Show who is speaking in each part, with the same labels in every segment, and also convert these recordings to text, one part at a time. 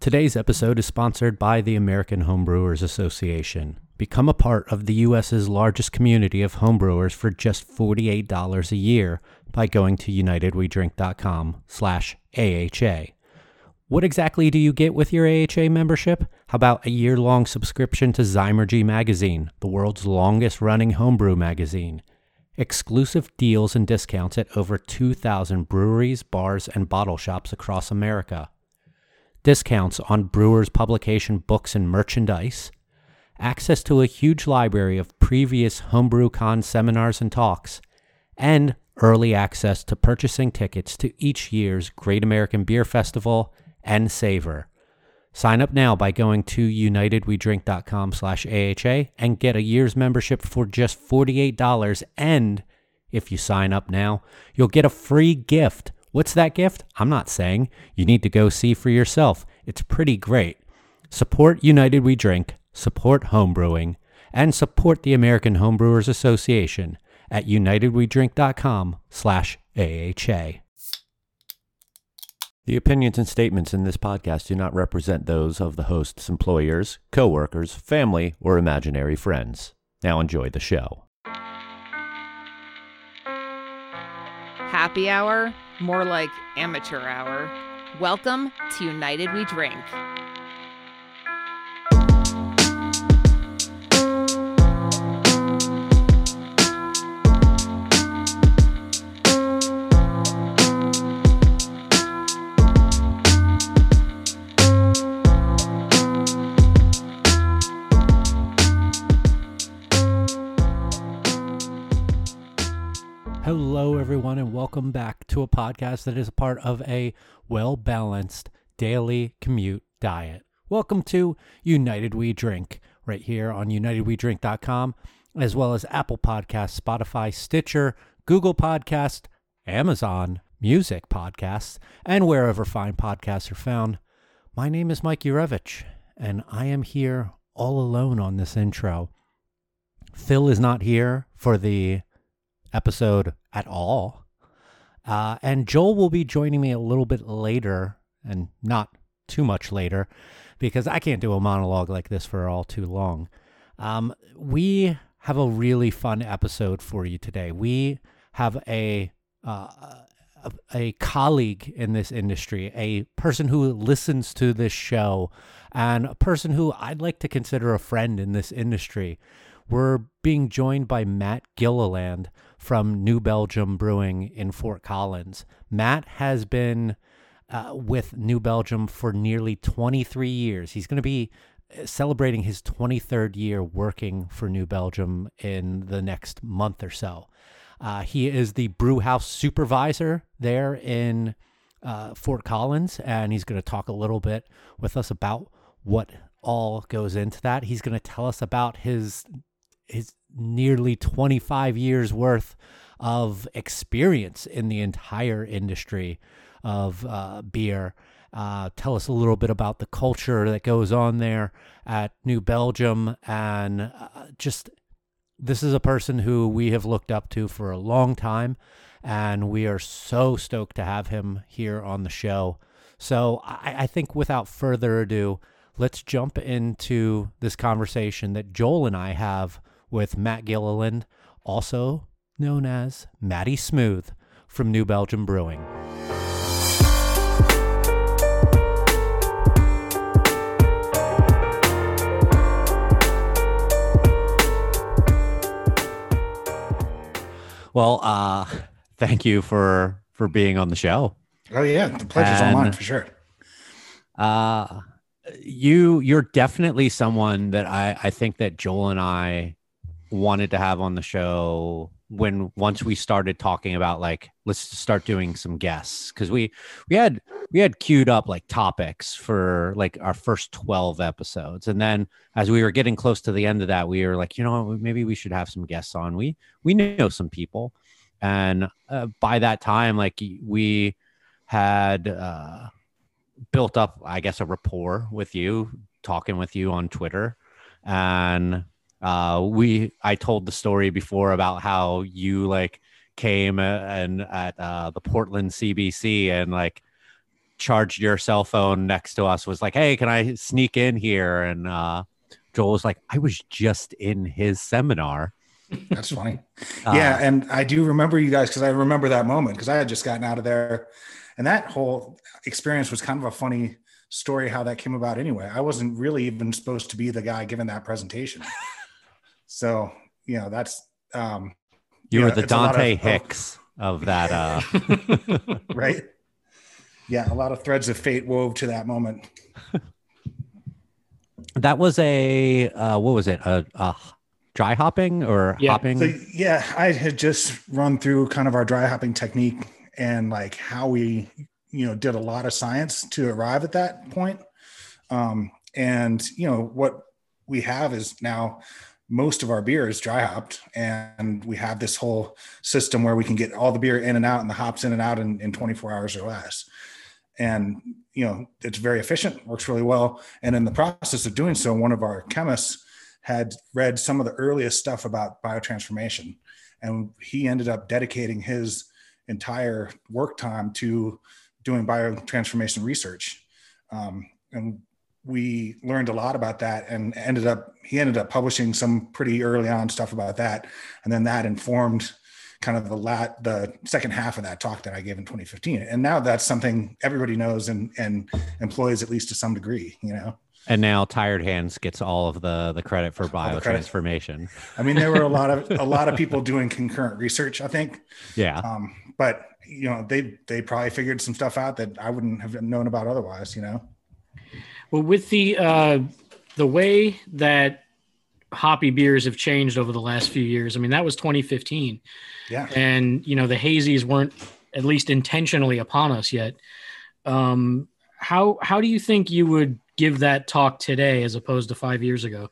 Speaker 1: Today's episode is sponsored by the American Homebrewers Association. Become a part of the U.S.'s largest community of homebrewers for just $48 a year by going to unitedwedrink.com slash AHA. What exactly do you get with your AHA membership? How about a year-long subscription to Zymurgy magazine, the world's longest-running homebrew magazine? Exclusive deals and discounts at over 2,000 breweries, bars, and bottle shops across America. Discounts on Brewers publication books and merchandise. Access to a huge library of previous HomebrewCon seminars and talks. And early access to purchasing tickets to each year's Great American Beer Festival and Savor. Sign up now by going to unitedwedrink.com slash AHA and get a year's membership for just $48. And if you sign up now, you'll get a free gift. What's that gift? I'm not saying. You need to go see for yourself. It's pretty great. Support United We Drink, support homebrewing, and support the American Homebrewers Association at unitedwedrink.com slash AHA. The opinions and statements in this podcast do not represent those of the host's employers, coworkers, family, or imaginary friends. Now enjoy the show.
Speaker 2: Happy hour, more like amateur hour. Welcome to United We Drink.
Speaker 1: Hello, everyone, and welcome back to a podcast that is a part of a well balanced daily commute diet. Welcome to United We Drink, right here on UnitedWeDrink.com, as well as Apple Podcasts, Spotify, Stitcher, Google Podcast, Amazon Music Podcasts, and wherever fine podcasts are found. My name is Mike Yurevich, and I am here all alone on this intro. Phil is not here for the episode at all. Uh, and Joel will be joining me a little bit later, and not too much later, because I can't do a monologue like this for all too long. Um, we have a really fun episode for you today. We have a, uh, a a colleague in this industry, a person who listens to this show, and a person who I'd like to consider a friend in this industry. We're being joined by Matt Gilliland from New Belgium Brewing in Fort Collins. Matt has been uh, with New Belgium for nearly 23 years. He's going to be uh, celebrating his 23rd year working for New Belgium in the next month or so. Uh, he is the brew house supervisor there in uh, Fort Collins, and he's going to talk a little bit with us about what all goes into that. He's going to tell us about his his nearly 25 years worth of experience in the entire industry of uh, beer. Uh, tell us a little bit about the culture that goes on there at New Belgium. And uh, just this is a person who we have looked up to for a long time. And we are so stoked to have him here on the show. So I, I think without further ado, let's jump into this conversation that Joel and I have with Matt Gilliland, also known as Matty Smooth from New Belgium Brewing. Well, uh, thank you for for being on the show.
Speaker 3: Oh yeah, the pleasure's all mine for sure.
Speaker 1: Uh, you you're definitely someone that I I think that Joel and I wanted to have on the show when once we started talking about like let's start doing some guests. Because we we had we had queued up like topics for like our first 12 episodes. And then as we were getting close to the end of that we were like you know maybe we should have some guests on. We we know some people. And uh, by that time like we had uh built up i guess a rapport with you talking with you on twitter. And uh, we I told the story before about how you like came and at uh, the Portland CBC and like charged your cell phone next to us was like, "Hey, can I sneak in here?" And uh, Joel was like, "I was just in his seminar."
Speaker 3: That's funny. Uh, yeah, and I do remember you guys because I remember that moment because I had just gotten out of there, and that whole experience was kind of a funny story how that came about. Anyway, I wasn't really even supposed to be the guy giving that presentation, so you know that's um,
Speaker 1: you yeah, were the Dante of, Hicks of, of that, uh...
Speaker 3: right? Yeah, a lot of threads of fate wove to that moment.
Speaker 1: that was a uh, what was it? A, a dry hopping or
Speaker 3: yeah.
Speaker 1: hopping?
Speaker 3: So, yeah, I had just run through kind of our dry hopping technique and like how we, you know, did a lot of science to arrive at that point. Um, and you know what we have is now most of our beer is dry hopped and we have this whole system where we can get all the beer in and out and the hops in and out in, in 24 hours or less. And you know it's very efficient works really well. And in the process of doing so one of our chemists had read some of the earliest stuff about biotransformation and he ended up dedicating his entire work time to doing biotransformation research. Um, and we learned a lot about that and ended up he ended up publishing some pretty early on stuff about that. And then that informed kind of the lat the second half of that talk that I gave in 2015 and now that's something everybody knows and and employs at least to some degree you know?
Speaker 1: And now tired hands gets all of the the credit for biotransformation.
Speaker 3: I mean there were a lot of a lot of people doing concurrent research i think.
Speaker 1: Yeah.
Speaker 3: Um, but you know they they probably figured some stuff out that i wouldn't have known about otherwise you know
Speaker 4: well, with the uh, the way that hoppy beers have changed over the last few years, I mean that was 2015.
Speaker 3: Yeah.
Speaker 4: And you know the hazies weren't at least intentionally upon us yet. Um, how how do you think you would give that talk today as opposed to five years ago?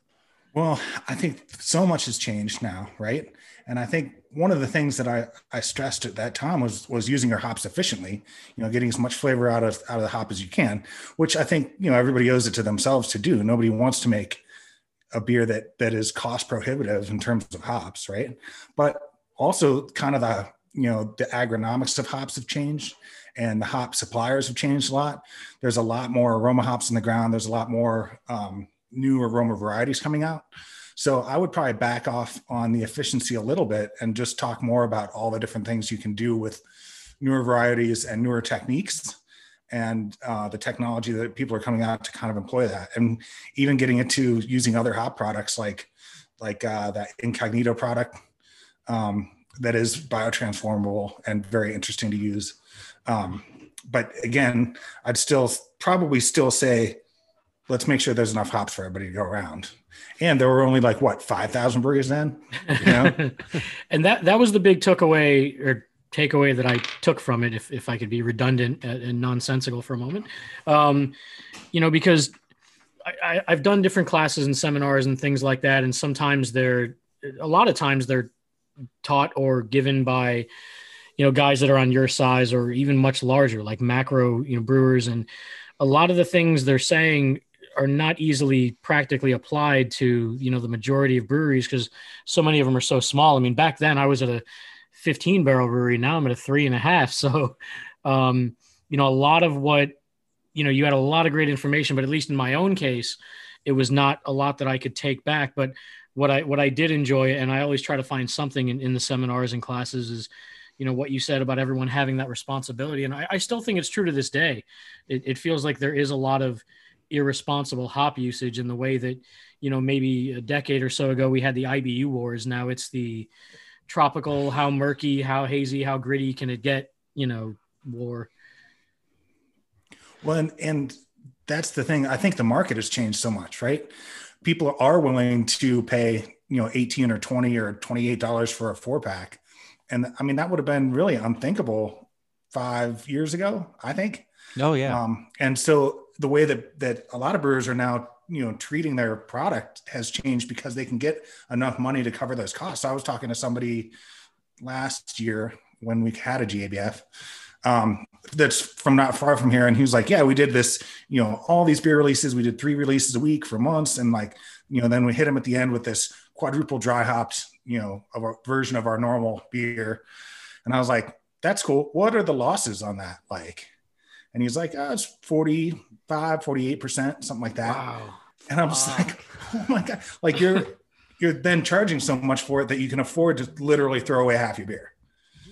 Speaker 3: Well, I think so much has changed now, right? And I think one of the things that I, I stressed at that time was was using your hops efficiently, you know, getting as much flavor out of out of the hop as you can, which I think, you know, everybody owes it to themselves to do. Nobody wants to make a beer that that is cost prohibitive in terms of hops, right? But also kind of the, you know, the agronomics of hops have changed and the hop suppliers have changed a lot. There's a lot more aroma hops in the ground. There's a lot more um, new aroma varieties coming out. So I would probably back off on the efficiency a little bit and just talk more about all the different things you can do with newer varieties and newer techniques and uh, the technology that people are coming out to kind of employ that. And even getting into using other hop products like like uh, that incognito product um, that is biotransformable and very interesting to use. Um, but again i'd still probably still say let's make sure there's enough hops for everybody to go around. And there were only like what 5000 breweries then? You know?
Speaker 4: And that that was the big took away or takeaway that i took from it if, if i could be redundant and nonsensical for a moment. Um, you know because I, i've done different classes and seminars and things like that and sometimes they're a lot of times they're taught or given by you know guys that are on your size or even much larger like macro you know brewers. And a lot of the things they're saying are not easily practically applied to you know the majority of breweries because so many of them are so small. I mean, back then I was at a 15 barrel brewery. Now I'm at a three and a half. So, um, you know, a lot of what you know, you had a lot of great information, but at least in my own case, it was not a lot that I could take back. But what I what I did enjoy, and I always try to find something in, in the seminars and classes, is you know what you said about everyone having that responsibility, and I, I still think it's true to this day. It, it feels like there is a lot of irresponsible hop usage in the way that you know maybe a decade or so ago we had the IBU wars. Now it's the tropical, how murky, how hazy, how gritty can it get? You know, war.
Speaker 3: Well, and, and that's the thing. I think the market has changed so much, right? People are willing to pay, you know, 18 or 20 or $28 for a four pack. And I mean, that would have been really unthinkable five years ago, I think.
Speaker 1: Oh yeah.
Speaker 3: Um, and so the way that that a lot of brewers are now you know treating their product has changed because they can get enough money to cover those costs. I was talking to somebody last year when we had a GABF um, that's from not far from here, and he was like, "Yeah, we did this, you know, all these beer releases. We did three releases a week for months, and like, you know, then we hit him at the end with this quadruple dry hopped, you know, of a version of our normal beer." And I was like, "That's cool. What are the losses on that like?" And he's like, oh, it's 45, 48%, something like that.
Speaker 4: Wow.
Speaker 3: And I'm just like, oh my God. Like you're you're then charging so much for it that you can afford to literally throw away half your beer.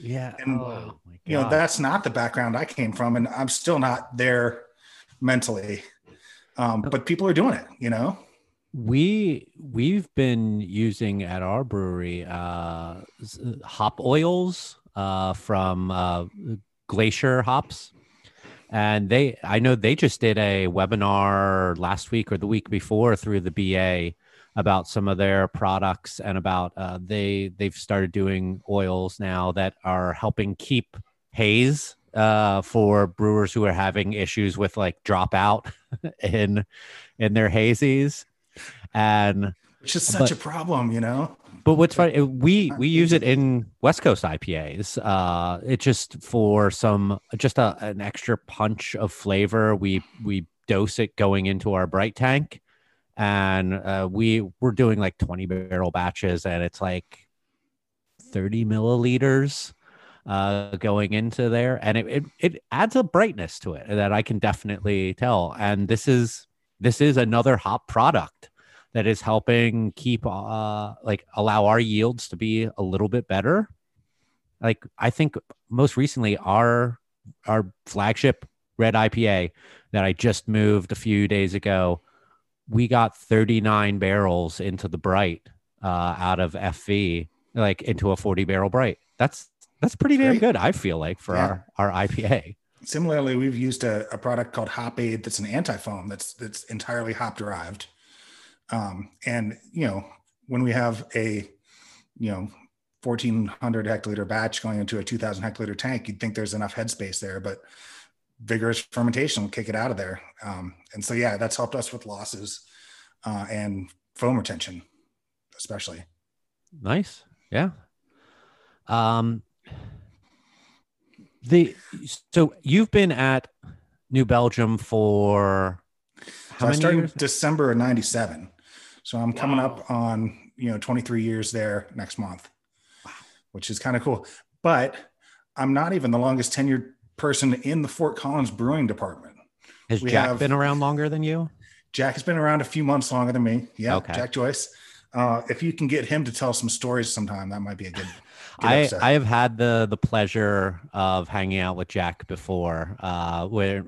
Speaker 1: Yeah.
Speaker 3: And,
Speaker 1: oh,
Speaker 3: You know, that's not the background I came from, and I'm still not there mentally. Um, but people are doing it, you know.
Speaker 1: we we've been using at our brewery uh hop oils uh from uh glacier hops and they i know they just did a webinar last week or the week before through the ba about some of their products and about uh, they they've started doing oils now that are helping keep haze uh, for brewers who are having issues with like dropout in in their hazies and
Speaker 3: Which is such
Speaker 1: But-
Speaker 3: a problem, you know.
Speaker 1: But what's funny, uh, we we use it in West Coast IPAs. Uh, it's just for some just a, an extra punch of flavor. We we dose it going into our bright tank, and uh, we we're doing like twenty barrel batches, and it's like thirty milliliters uh, going into there, and it, it it adds a brightness to it that I can definitely tell. And this is this is another hop product that is helping keep uh like allow our yields to be a little bit better like i think most recently our our flagship red ipa that i just moved a few days ago we got 39 barrels into the bright uh out of fv like into a 40 barrel bright that's that's pretty damn good i feel like for
Speaker 3: Yeah.
Speaker 1: our our ipa
Speaker 3: Similarly, we've used a, a product called Hop Aid that's an anti-foam that's that's entirely hop derived. Um, and you know, when we have a you know 1400 hectoliter batch going into a 2000 hectoliter tank, you'd think there's enough headspace there, but vigorous fermentation will kick it out of there. Um, and so yeah, that's helped us with losses uh, and foam retention, especially.
Speaker 1: Nice. Yeah. Um the so you've been at New Belgium for how
Speaker 3: So I started
Speaker 1: years?
Speaker 3: December of 97. So I'm coming up on, you know, 23 years there next month, which is kind of cool. But I'm not even the longest tenured person in the Fort Collins brewing department.
Speaker 1: Has
Speaker 3: we
Speaker 1: Jack
Speaker 3: have-
Speaker 1: been around longer than you?
Speaker 3: Jack has been around a few months longer than me. Yeah.
Speaker 1: Okay.
Speaker 3: Jack Joyce. Uh, if you can get him to tell some stories sometime, that might be a good
Speaker 1: I. I have had the the pleasure of hanging out with Jack before, uh, where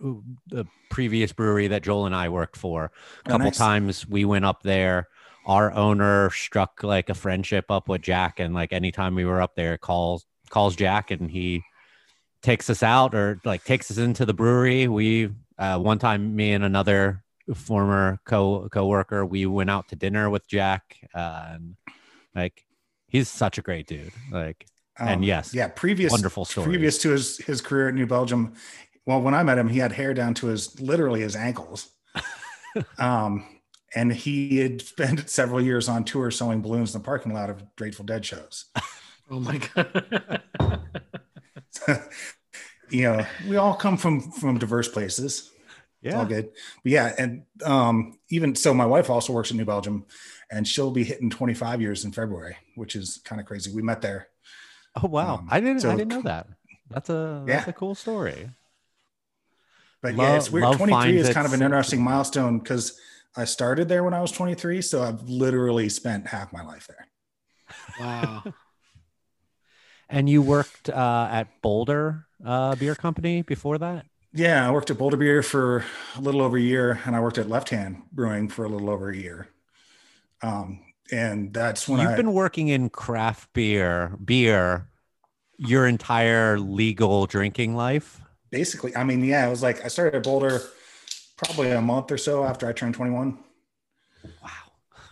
Speaker 1: the previous brewery that Joel and I worked for. A
Speaker 3: Oh,
Speaker 1: couple
Speaker 3: nice.
Speaker 1: times we went up there. Our owner struck like a friendship up with Jack, and like anytime we were up there, calls calls Jack, and he takes us out or like takes us into the brewery. We uh, one time, me and another former co coworker, we went out to dinner with Jack, uh, and like he's such a great dude. Like and yes,
Speaker 3: Um, yeah, previous
Speaker 1: wonderful stories.
Speaker 3: previous to his his career at New Belgium. Well, when I met him, he had hair down to his literally his ankles. um, and he had spent several years on tour selling balloons in the parking lot of Grateful Dead shows.
Speaker 4: Oh my god.
Speaker 3: you know, we all come from from diverse places. It's all
Speaker 1: yeah,
Speaker 3: good. But yeah, and um, even so, my wife also works in New Belgium, and she'll be hitting 25 years in February, which is kind of crazy. We met there.
Speaker 1: Oh wow,
Speaker 3: Um,
Speaker 1: I didn't I didn't know that. That's a that's
Speaker 3: Yeah.
Speaker 1: a cool story.
Speaker 3: But
Speaker 1: Love-
Speaker 3: yeah, it's weird. 23 is kind of an interesting milestone because I started there when I was 23. So I've literally spent half my life there.
Speaker 4: wow.
Speaker 1: And you worked uh, at Boulder uh, Beer Company before that.
Speaker 3: Yeah, I worked at Boulder Beer for a little over a year, and I worked at Left Hand Brewing for a little over a year. Um, and that's when
Speaker 1: You've
Speaker 3: I
Speaker 1: been working in craft beer beer your entire legal drinking life.
Speaker 3: basically, I mean, yeah, it was like I started at Boulder probably a month or so after I turned 21.
Speaker 1: Wow.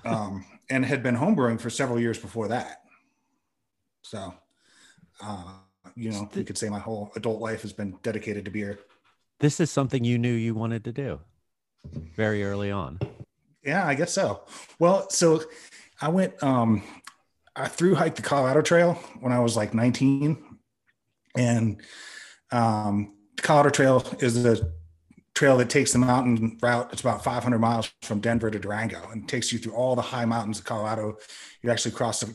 Speaker 3: um, and had been homebrewing for several years before that. So, uh, you know, you could say my whole adult life has been dedicated to beer.
Speaker 1: This is something you knew you wanted to do very early on.
Speaker 3: Yeah, I guess so. Well, so I went, um, I through hiked the Colorado Trail when I was like 19. And um, the Colorado Trail is a trail that takes the mountain route. It's about 500 miles from Denver to Durango and takes you through all the high mountains of Colorado. You actually cross the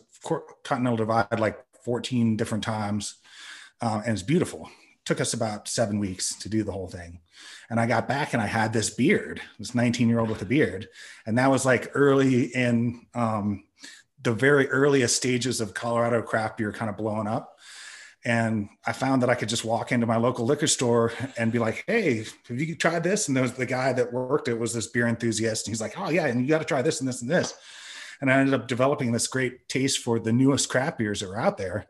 Speaker 3: Continental Divide like 14 different times. Uh, and it's beautiful. Took us about seven weeks to do the whole thing. And I got back and I had this beard, this 19 year old with a beard. And that was like early in um, the very earliest stages of Colorado craft beer kind of blowing up. And I found that I could just walk into my local liquor store and be like, "Hey, have you tried this?" And there was the guy that worked it was this beer enthusiast, and he's like, "Oh yeah, and you got to try this and this and this." And I ended up developing this great taste for the newest craft beers that were out there,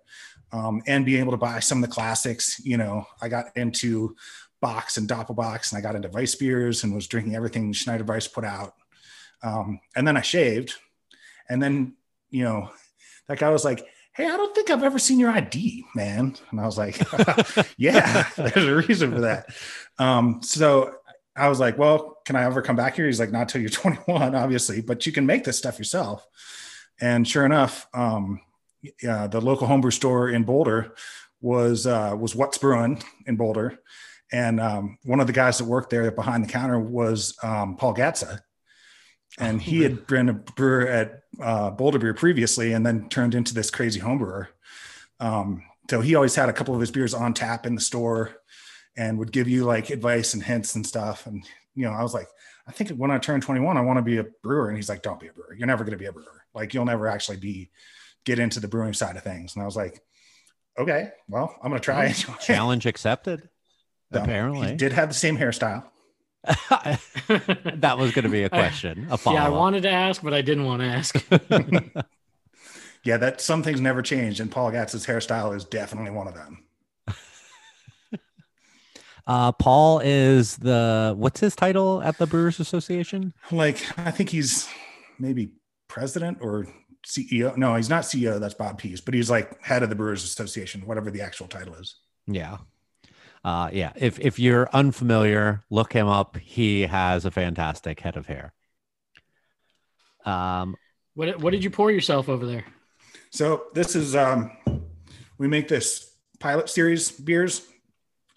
Speaker 3: um, and being able to buy some of the classics. You know, I got into Bocks and Doppelbocks, and I got into Weiss beers and was drinking everything Schneider Weiss put out. Um, and then I shaved, and then you know, that guy was like, Hey, I don't think I've ever seen your ID, man. And I was like, Yeah, there's a reason for that. Um, so I was like, Well, can I ever come back here? He's like, Not till you're 21, obviously, but you can make this stuff yourself. And sure enough, um, yeah, the local homebrew store in Boulder was uh, was What's Brewing in Boulder, and um, one of the guys that worked there behind the counter was um, Paul Gatza, and he had been a brewer at uh, Boulder Beer previously, and then turned into this crazy homebrewer. Um, so he always had a couple of his beers on tap in the store, and would give you like advice and hints and stuff. And you know, I was like, I think when I turn 21, I want to be a brewer. And he's like, Don't be a brewer. You're never going to be a brewer. Like you'll never actually be get into the brewing side of things. And I was like, Okay, well, I'm going to try. it.
Speaker 1: Challenge accepted. No, apparently,
Speaker 3: he did have the same hairstyle.
Speaker 1: that was going to be a question. A
Speaker 4: yeah, I wanted to ask, but I didn't want to ask.
Speaker 3: yeah, that some things never change, and Paul Gatza's hairstyle is definitely one of them.
Speaker 1: Uh, Paul is the what's his title at the Brewers Association?
Speaker 3: Like, I think he's maybe president or CEO. No, he's not CEO. That's Bob Pease, but he's like head of the Brewers Association, whatever the actual title is.
Speaker 1: Yeah uh, yeah, if if you're unfamiliar, look him up. He has a fantastic head of hair.
Speaker 4: Um, what what did you pour yourself over there?
Speaker 3: So this is um, we make this pilot series beers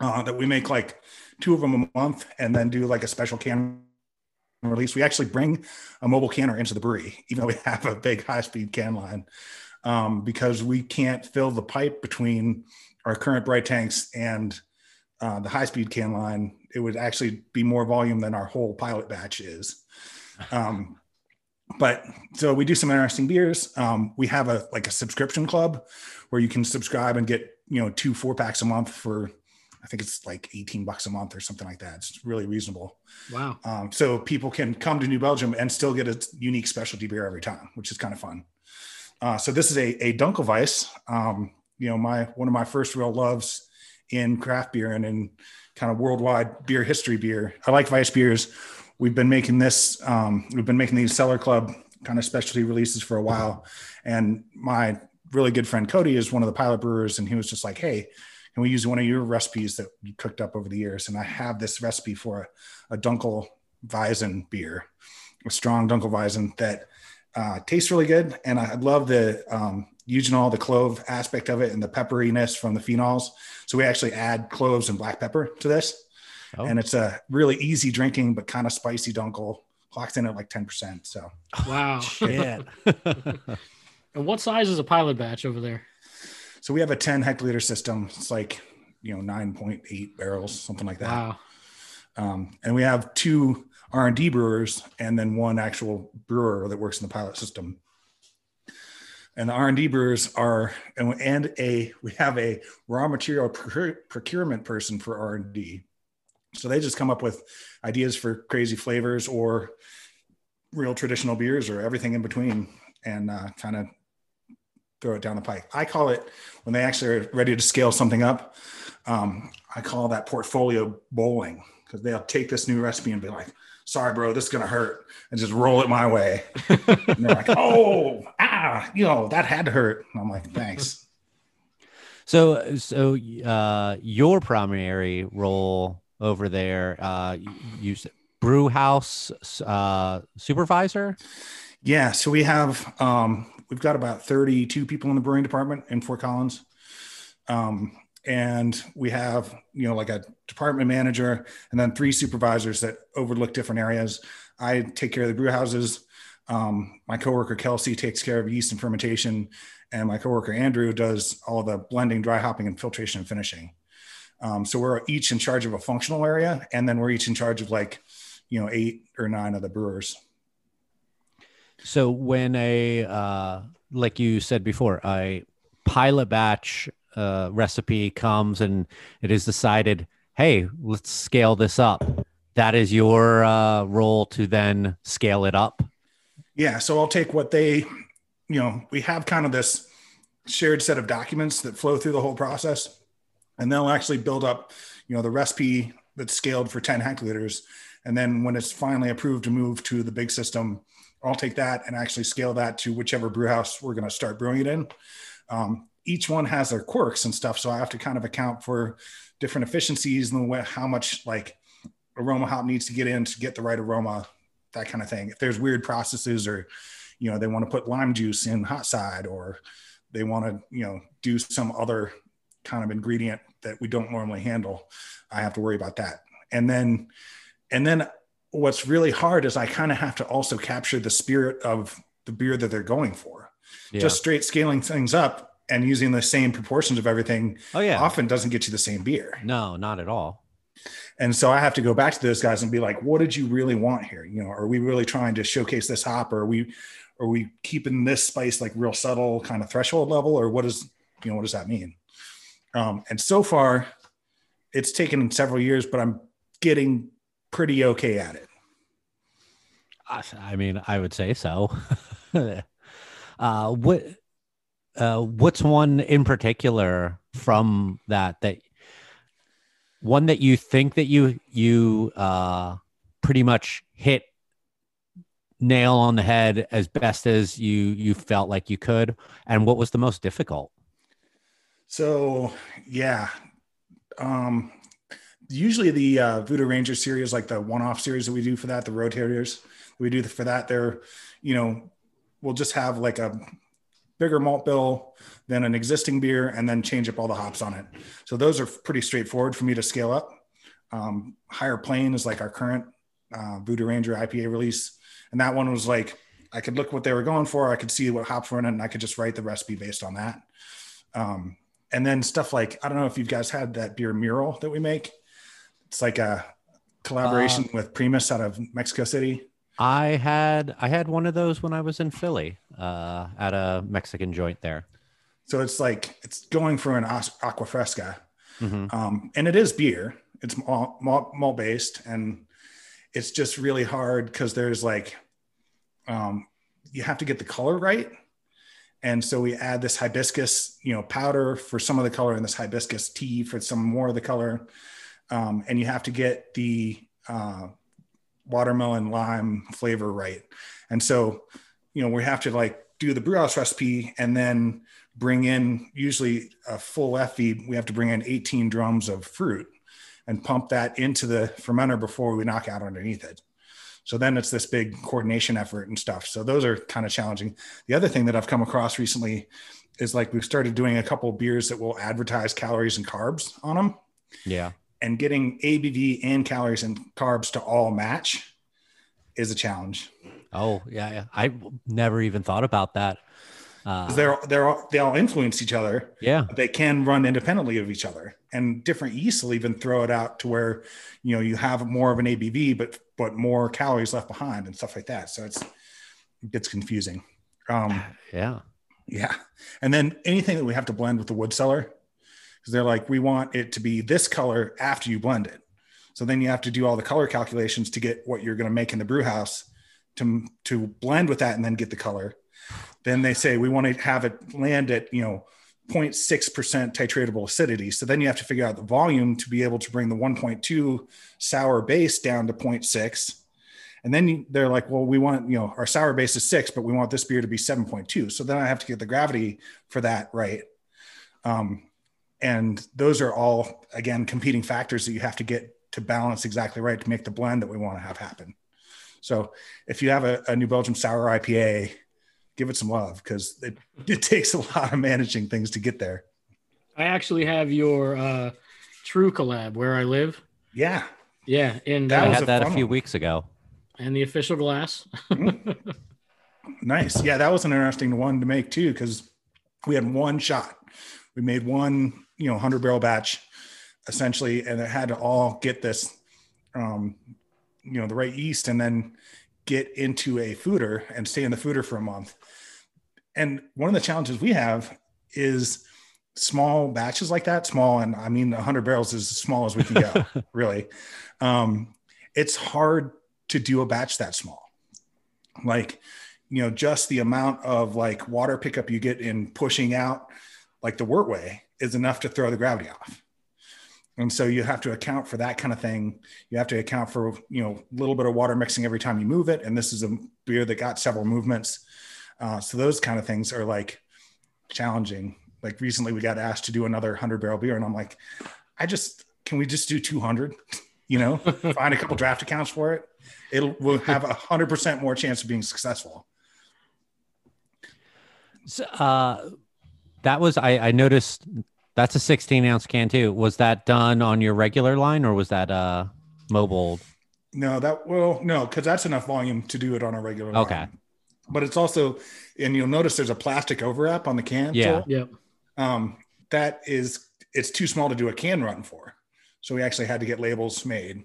Speaker 3: uh, that we make like two of them a month, and then do like a special can release. We actually bring a mobile canner into the brewery, even though we have a big high speed can line, um, because we can't fill the pipe between our current bright tanks and uh, the high speed can line, it would actually be more volume than our whole pilot batch is. Um, but so we do some interesting beers. Um, we have a like a subscription club where you can subscribe and get you know two four packs a month for I think it's like 18 bucks a month or something like that. It's really reasonable.
Speaker 4: Wow.
Speaker 3: Um, so people can come to New Belgium and still get a unique specialty beer every time, which is kind of fun. Uh, so this is a, a Dunkelweiss. Um, you know, my, one of my first real loves in craft beer and in kind of worldwide beer history beer. I like Weiss beers. We've been making this, um, we've been making these Cellar Club kind of specialty releases for a while. And my really good friend Cody is one of the pilot brewers, and he was just like, hey, can we use one of your recipes that you cooked up over the years? And I have this recipe for a, a Dunkel Weizen beer, a strong Dunkel Weizen that uh, tastes really good. And I love the um, eugenol, the clove aspect of it, and the pepperiness from the phenols. So we actually add cloves and black pepper to this. Oh. And it's a really easy drinking, but kind of spicy dunkel. Clocked in at like 10%. So
Speaker 4: wow. And what size is a pilot batch over there?
Speaker 3: So we have a 10 hectoliter system. It's like, you know, 9.8 barrels, something like that. Wow. Um, and we have two R&D brewers and then one actual brewer that works in the pilot system and the r&d brewers are and, and a we have a raw material procurement person for r&d so they just come up with ideas for crazy flavors or real traditional beers or everything in between and uh, kind of throw it down the pike i call it when they actually are ready to scale something up um, i call that portfolio bowling because they'll take this new recipe and be like sorry, bro, this is gonna hurt, and just roll it my way. and they're like, oh, ah, you know, that had to hurt. And I'm like, thanks.
Speaker 1: So, so uh, your primary role over there, uh, you brew house uh, supervisor.
Speaker 3: Yeah, so we have um, we've got about 32 people in the brewing department in Fort Collins. Um, and we have you know like a department manager and then three supervisors that overlook different areas. I take care of the brew houses. Um, my coworker kelsey takes care of yeast and fermentation. And my coworker andrew does all the blending dry hopping and filtration and finishing. Um, so we're each in charge of a functional area, and then we're each in charge of like, you know, eight or nine of the brewers.
Speaker 1: So when a uh, like you said before, a pilot batch uh, recipe comes and it is decided, hey, let's scale this up. That is your uh, role to then scale it up.
Speaker 3: Yeah. So I'll take what they, you know, we have kind of this shared set of documents that flow through the whole process, and they'll actually build up, you know, the recipe that's scaled for 10 hectoliters. And then when it's finally approved to move to the big system, I'll take that and actually scale that to whichever brew house we're going to start brewing it in. Um, each one has their quirks and stuff, so I have to kind of account for different efficiencies and way, how much like aroma hop needs to get in to get the right aroma, that kind of thing. If there's weird processes or, you know, they want to put lime juice in hot side or they want to, you know, do some other kind of ingredient that we don't normally handle, I have to worry about that. And then, and then what's really hard is I kind of have to also capture the spirit of the beer that they're going for.
Speaker 1: Yeah.
Speaker 3: Just straight scaling things up and using the same proportions of everything
Speaker 1: oh yeah.
Speaker 3: often doesn't get you the same beer.
Speaker 1: No, not at all.
Speaker 3: And so I have to go back to those guys and be like, what did you really want here? You know, are we really trying to showcase this hop or are we are we keeping this spice like real subtle kind of threshold level or what is you know what does that mean? Um, and so far it's taken several years, but I'm getting pretty okay at it.
Speaker 1: I mean, I would say so. uh, what uh, what's one in particular from that that one that you think that you you uh, pretty much hit nail on the head as best as you you felt like you could, and what was the most difficult?
Speaker 3: So yeah, um, usually the uh, Voodoo Ranger series, like the one-off series that we do for that, the rotators we do for that, they're, you know, we'll just have like a bigger malt bill than an existing beer and then change up all the hops on it. So those are pretty straightforward for me to scale up. Um, Higher Plane is like our current uh, Voodoo Ranger IPA release. And that one was like, I could look what they were going for. I could see what hops were in it and I could just write the recipe based on that. Um, and then stuff like, I don't know if you guys had that beer mural that we make. It's like a collaboration uh, with Primus out of Mexico City.
Speaker 1: I had I had one of those when I was in Philly uh, at a Mexican joint there.
Speaker 3: So it's like it's going for an agua fresca, mm-hmm. um, and it is beer. It's malt, malt, malt based, and it's just really hard because there's like um, you have to get the color right, and so we add this hibiscus, you know, powder for some of the color, and this hibiscus tea for some more of the color, um, and you have to get the uh, watermelon lime flavor right. And so, you know, we have to like do the brewhouse recipe and then bring in usually a full FV. We have to bring in 18 drums of fruit and pump that into the fermenter before we knock out underneath it. So then it's this big coordination effort and stuff. So those are kind of challenging. The other thing that I've come across recently is like we've started doing a couple beers that will advertise calories and carbs on them.
Speaker 1: Yeah
Speaker 3: and getting ABV and calories and carbs to all match is a challenge.
Speaker 1: Oh yeah, yeah. I never even thought about that.
Speaker 3: Uh, they're they're all, they all influence each other.
Speaker 1: Yeah,
Speaker 3: they can run independently of each other, and different yeasts will even throw it out to where you know you have more of an ABV, but but more calories left behind and stuff like that. So it's it gets confusing. Um,
Speaker 1: yeah,
Speaker 3: yeah, and then anything that we have to blend with the wood cellar because they're like, we want it to be this color after you blend it. So then you have to do all the color calculations to get what you're going to make in the brew house to, to blend with that and then get the color. Then they say we want to have it land at, you know, 0.6% titratable acidity. So then you have to figure out the volume to be able to bring the 1.2 sour base down to 0.6. And then they're like, well, we want, you know, our sour base is six, but we want this beer to be 7.2. So then I have to get the gravity for that right. Um, and those are all again competing factors that you have to get to balance exactly right to make the blend that we want to have happen. So if you have a, a new belgium sour ipa give it some love because it, it takes a lot of managing things to get there.
Speaker 4: I actually have your uh true collab where i live.
Speaker 3: Yeah.
Speaker 4: Yeah and
Speaker 1: that i had that a few one. weeks ago
Speaker 4: and the official glass.
Speaker 3: Mm-hmm. nice. Yeah that was an interesting one to make too because we had one shot we made one you know 100 barrel batch essentially, and it had to all get this, um, you know, the right yeast, and then get into a foeder and stay in the foeder for a month. And one of the challenges we have is small batches like that. Small, and I mean, 100 barrels is as small as we can go. really, um, it's hard to do a batch that small. Like, you know, just the amount of like water pickup you get in pushing out, like the wort way, is enough to throw the gravity off. And so you have to account for that kind of thing. You have to account for, you know, a little bit of water mixing every time you move it. And this is a beer that got several movements. Uh, so those kind of things are like challenging. Like recently we got asked to do another 100 barrel beer. And I'm like, I just, can we just do 200? You know, find a couple draft accounts for it. It'll will have a hundred percent more chance of being successful.
Speaker 1: So, uh, that was I, I noticed that's a 16 ounce can too. Was that done on your regular line or was that uh mobile?
Speaker 3: No, that well, no, because that's enough volume to do it on a regular.
Speaker 1: Okay.
Speaker 3: Line. But it's also, and you'll notice there's a plastic overwrap on the can.
Speaker 1: Yeah.
Speaker 4: Yep.
Speaker 3: Um, that is, it's too small to do a can run for. So we actually had to get labels made.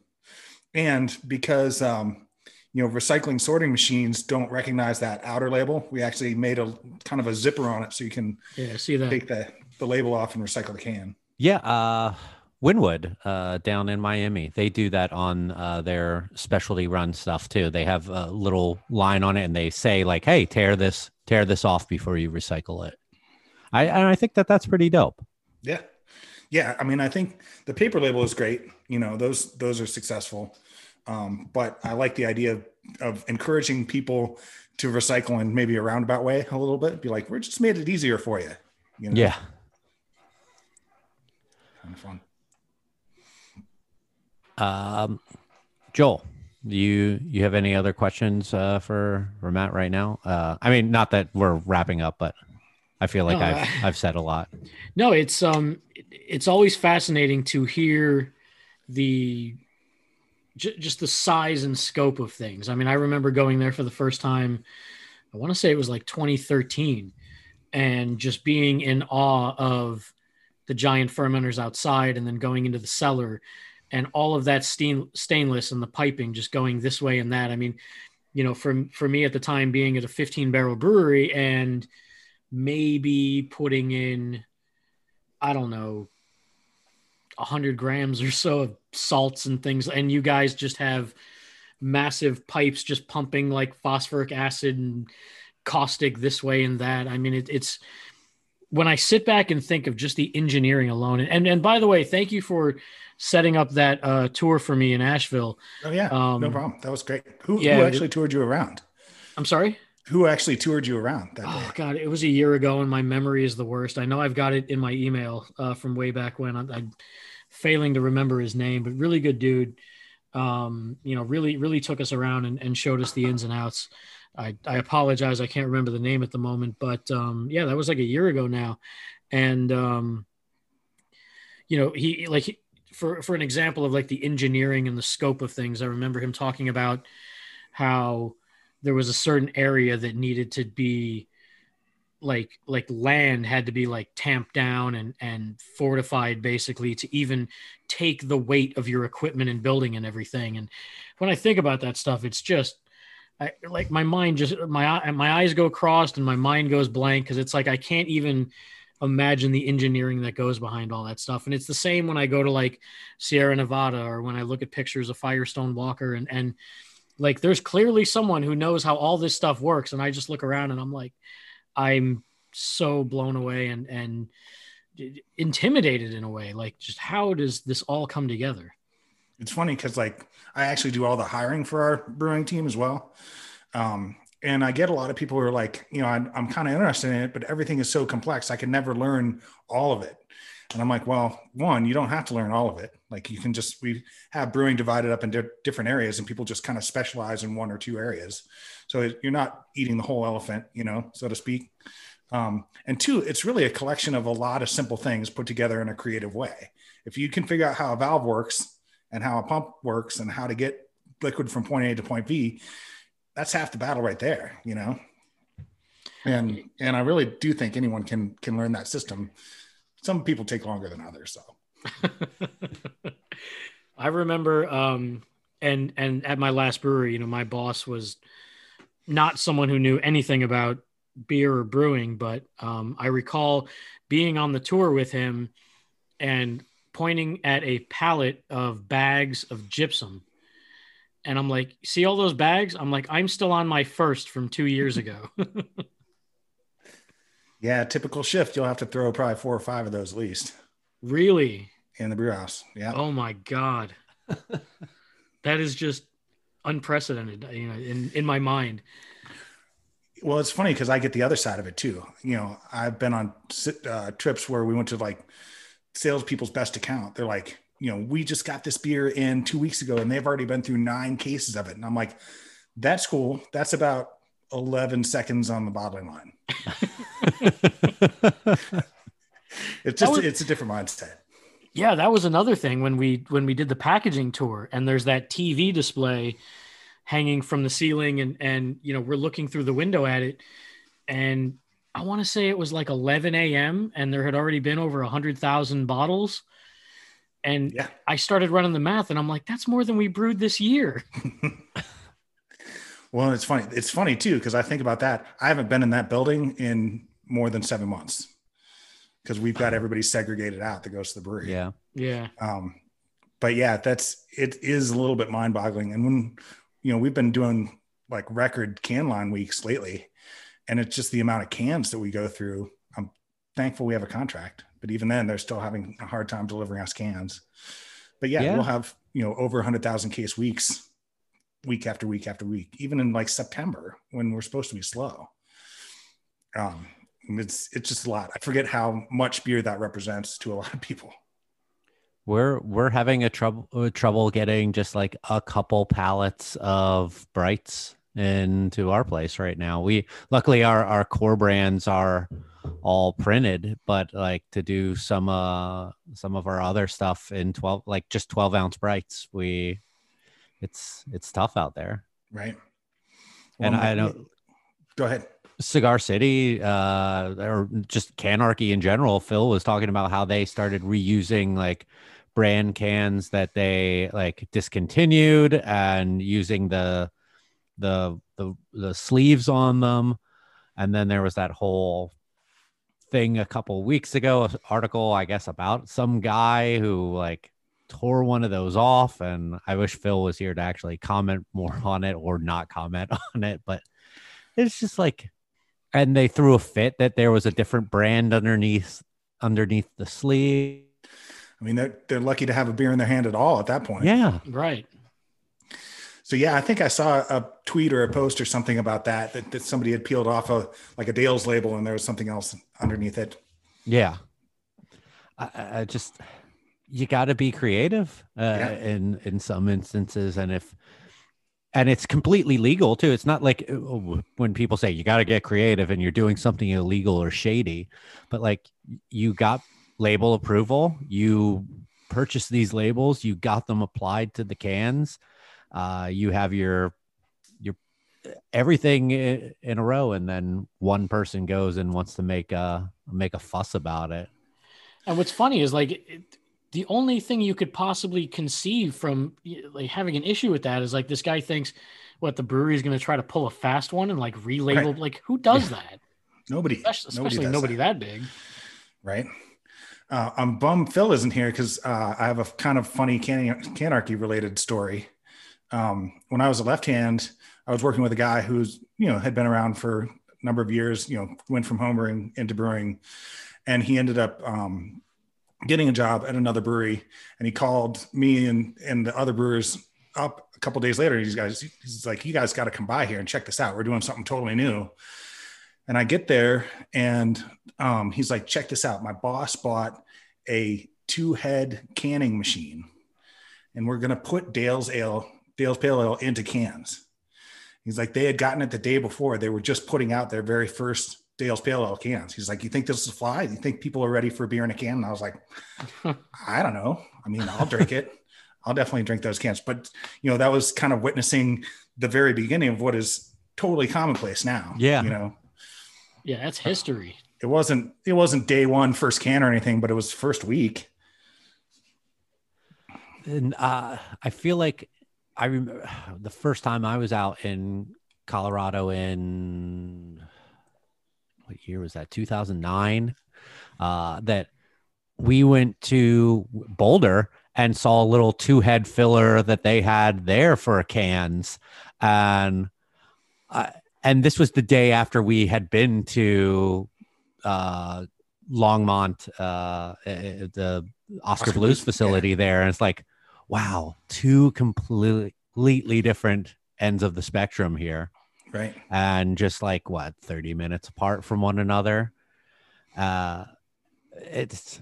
Speaker 3: And because, um, you know, recycling sorting machines don't recognize that outer label, we actually made a kind of a zipper on it so you can
Speaker 4: Yeah. See that.
Speaker 3: take the, the label off and recycle the can.
Speaker 1: Yeah, uh Wynwood uh down in Miami. They do that on uh their specialty run stuff too. They have a little line on it and they say like, "Hey, tear this tear this off before you recycle it." I and I think that that's pretty dope.
Speaker 3: Yeah. Yeah. I mean, I think the paper label is great. You know, those, those are successful. Um, but I like the idea of, of encouraging people to recycle in maybe a roundabout way a little bit. Be like, we're just made it easier for you. You know,
Speaker 1: Yeah.
Speaker 3: kind of fun.
Speaker 1: Um Joel, do you you have any other questions uh for for Matt right now? Uh I mean, not that we're wrapping up, but I feel like
Speaker 4: No,
Speaker 1: I've
Speaker 4: I-
Speaker 1: I've said a lot.
Speaker 4: No, it's um, it's always fascinating to hear the j- just the size and scope of things. I mean, I remember going there for the first time. I want to say it was like 2013, and just being in awe of the giant fermenters outside, and then going into the cellar, and all of that stain- stainless and the piping just going this way and that. I mean, you know, for for me at the time being at a 15 barrel brewery and maybe putting in I don't know, a hundred grams or so of salts and things, and you guys just have massive pipes just pumping like phosphoric acid and caustic this way and that. I mean, it, it's when I sit back and think of just the engineering alone. And and by the way, thank you for setting up that uh, tour for me in Asheville.
Speaker 3: Oh yeah.
Speaker 4: Um,
Speaker 3: no problem. That was great. Who,
Speaker 4: yeah,
Speaker 3: who
Speaker 4: it-
Speaker 3: actually toured you around?
Speaker 4: I'm sorry.
Speaker 3: Who actually toured you around that day?
Speaker 4: Oh God, it was a year ago, and my memory is the worst. I know I've got it in my email uh, from way back when. I'm, I'm failing to remember his name, but really good dude. Um, you know, really, really took us around and, and showed us the ins and outs. I, I apologize, I can't remember the name at the moment, but um, yeah, that was like a year ago now, and um, you know, he like he- for for an example of like the engineering and the scope of things. I remember him talking about how there was a certain area that needed to be like like land had to be like tamped down and and fortified basically to even take the weight of your equipment and building and everything. And when i think about that stuff it's just I, like my mind just my my eyes go crossed and my mind goes blank because it's like i can't even imagine the engineering that goes behind all that stuff. And it's the same when i go to like sierra nevada or when i look at pictures of firestone walker and and like there's clearly someone who knows how all this stuff works. And i just look around and i'm like i'm so blown away and and intimidated in a way like just how does this all come together
Speaker 3: it's funny because like I actually do all the hiring for our brewing team as well. Um, and I get a lot of people who are like, you know, I'm, I'm kind of interested in it, but everything is so complex. I can never learn all of it. And I'm like, well, one, you don't have to learn all of it. Like you can just, we have brewing divided up into different areas and people just kind of specialize in one or two areas. So you're not eating the whole elephant, you know, so to speak. Um, and two, it's really a collection of a lot of simple things put together in a creative way. If you can figure out how a valve works and how a pump works and how to get liquid from point A to point B, that's half the battle right there, you know. And and I really do think anyone can can learn that system. Some people take longer than others, so
Speaker 4: I remember, um, and and at my last brewery, you know, my boss was not someone who knew anything about beer or brewing, but um, I recall being on the tour with him and pointing at a pallet of bags of gypsum. And I'm like, see all those bags? I'm like, I'm still on my first from two years ago.
Speaker 3: Yeah, typical shift. You'll have to throw probably four or five of those at least
Speaker 4: really?
Speaker 3: in the brew house. Yeah.
Speaker 4: Oh my God. that is just unprecedented, you know, in, in my mind.
Speaker 3: Well, it's funny because I get the other side of it too. You know, I've been on uh, trips where we went to like salespeople's best account. They're like, you know, we just got this beer in two weeks ago and they've already been through nine cases of it. And I'm like, that's cool. That's about 11 seconds on the bottling line. It's just,
Speaker 4: was-
Speaker 3: it's a different mindset.
Speaker 4: Yeah, that was another thing when we when we did the packaging tour and there's that TV display hanging from the ceiling and and you know we're looking through the window at it and I want to say it was like 11 a.m. and there had already been over 100,000 bottles and
Speaker 3: Yeah.
Speaker 4: I started running the math and I'm like that's more than we brewed this year.
Speaker 3: Well, it's funny. It's funny too, because I think about that. I haven't been in that building in more than seven months because we've got everybody segregated out that goes to the brewery.
Speaker 1: yeah.
Speaker 4: Yeah.
Speaker 3: Um, but yeah, that's it is a little bit mind boggling. And when you know we've been doing like record can line weeks lately, and it's just the amount of cans that we go through. I'm thankful we have a contract, but even then, they're still having a hard time delivering us cans. But yeah,
Speaker 1: Yeah.
Speaker 3: we'll have you know over 100,000 case weeks, week after week after week, even in like September when we're supposed to be slow. Um, it's it's just a lot. I forget how much beer that represents to a lot of people.
Speaker 1: We're we're having a trouble uh, trouble getting just like a couple pallets of brights into our place right now. We luckily our our core brands are all printed, but like to do some uh some of our other stuff in 12 like just 12 ounce brights, we it's it's tough out there.
Speaker 3: Right.
Speaker 1: And I don't
Speaker 3: Go ahead.
Speaker 1: Cigar City, uh, or just Canarchy in general, Phil was talking about how they started reusing like brand cans that they like discontinued and using the the the the sleeves on them. And then there was that whole thing a couple weeks ago, an article, I guess, about some guy who like tore one of those off. And I wish Phil was here to actually comment more on it or not comment on it, but it's just like and they threw a fit that there was a different brand underneath underneath the sleeve
Speaker 3: I mean, they're, they're lucky to have a beer in their hand at all at that point.
Speaker 1: yeah
Speaker 4: Right.
Speaker 3: So yeah, I think I saw a tweet or a post or something about that, that, that somebody had peeled off a like a Dale's label and there was something else underneath it.
Speaker 1: yeah i, I- I just you got to be creative uh,
Speaker 3: Yeah.
Speaker 1: in in some instances and if and it's completely legal too. It's not like uh, when people say you got to get creative and you're doing something illegal or shady but like you got label approval you purchased these labels you got them applied to the cans uh, you have your your everything in a row and then one person goes and wants to make a make a fuss about it.
Speaker 4: And what's funny is like the only thing you could possibly conceive from like having an issue with that is like this guy thinks what the brewery is going to try to pull a fast one and like relabel
Speaker 3: Right.
Speaker 4: like who does that
Speaker 3: Nobody,
Speaker 4: especially, especially nobody
Speaker 3: that,
Speaker 4: that. big
Speaker 3: right? Uh, I'm bummed Phil isn't here because uh, I have a kind of funny can- canarchy related story. Um, when I was a left hand, I was working with a guy who's you know had been around for a number of years. You know, went from homebrewing into brewing, and he ended up um, getting a job at another brewery. And he called me and and the other brewers up a couple days later. These guys, he's like, "You guys got to come by here and check this out. We're doing something totally new." And I get there, and um, he's like, "Check this out. My boss bought a two-head canning machine, and we're gonna put Dale's Ale, Dale's Pale Ale into cans." He's like, they had gotten it the day before. They were just putting out their very first Dale's Pale Ale cans. He's like, "You think this will fly? You think people are ready for beer in a can?" And I was like, "I don't know. I mean, I'll drink it. I'll definitely drink those cans." But you know, that was kind of witnessing the very beginning of what is totally commonplace now.
Speaker 1: Yeah.
Speaker 3: you know
Speaker 4: yeah that's history
Speaker 3: it wasn't it wasn't day one first can or anything but it was first week
Speaker 1: and uh, I feel like I remember the first time I was out in Colorado in what year was that? 2009. Uh, that we went to Boulder and saw a little two head filler that they had there for cans, and uh, and this was the day after we had been to uh, Longmont, uh, eh, the Oskar,
Speaker 3: Oskar
Speaker 1: Blues
Speaker 3: Blues,
Speaker 1: facility there, and it's like, wow, two completely different ends of the spectrum here,
Speaker 3: Right.
Speaker 1: and just like what thirty minutes apart from one another. Uh, it's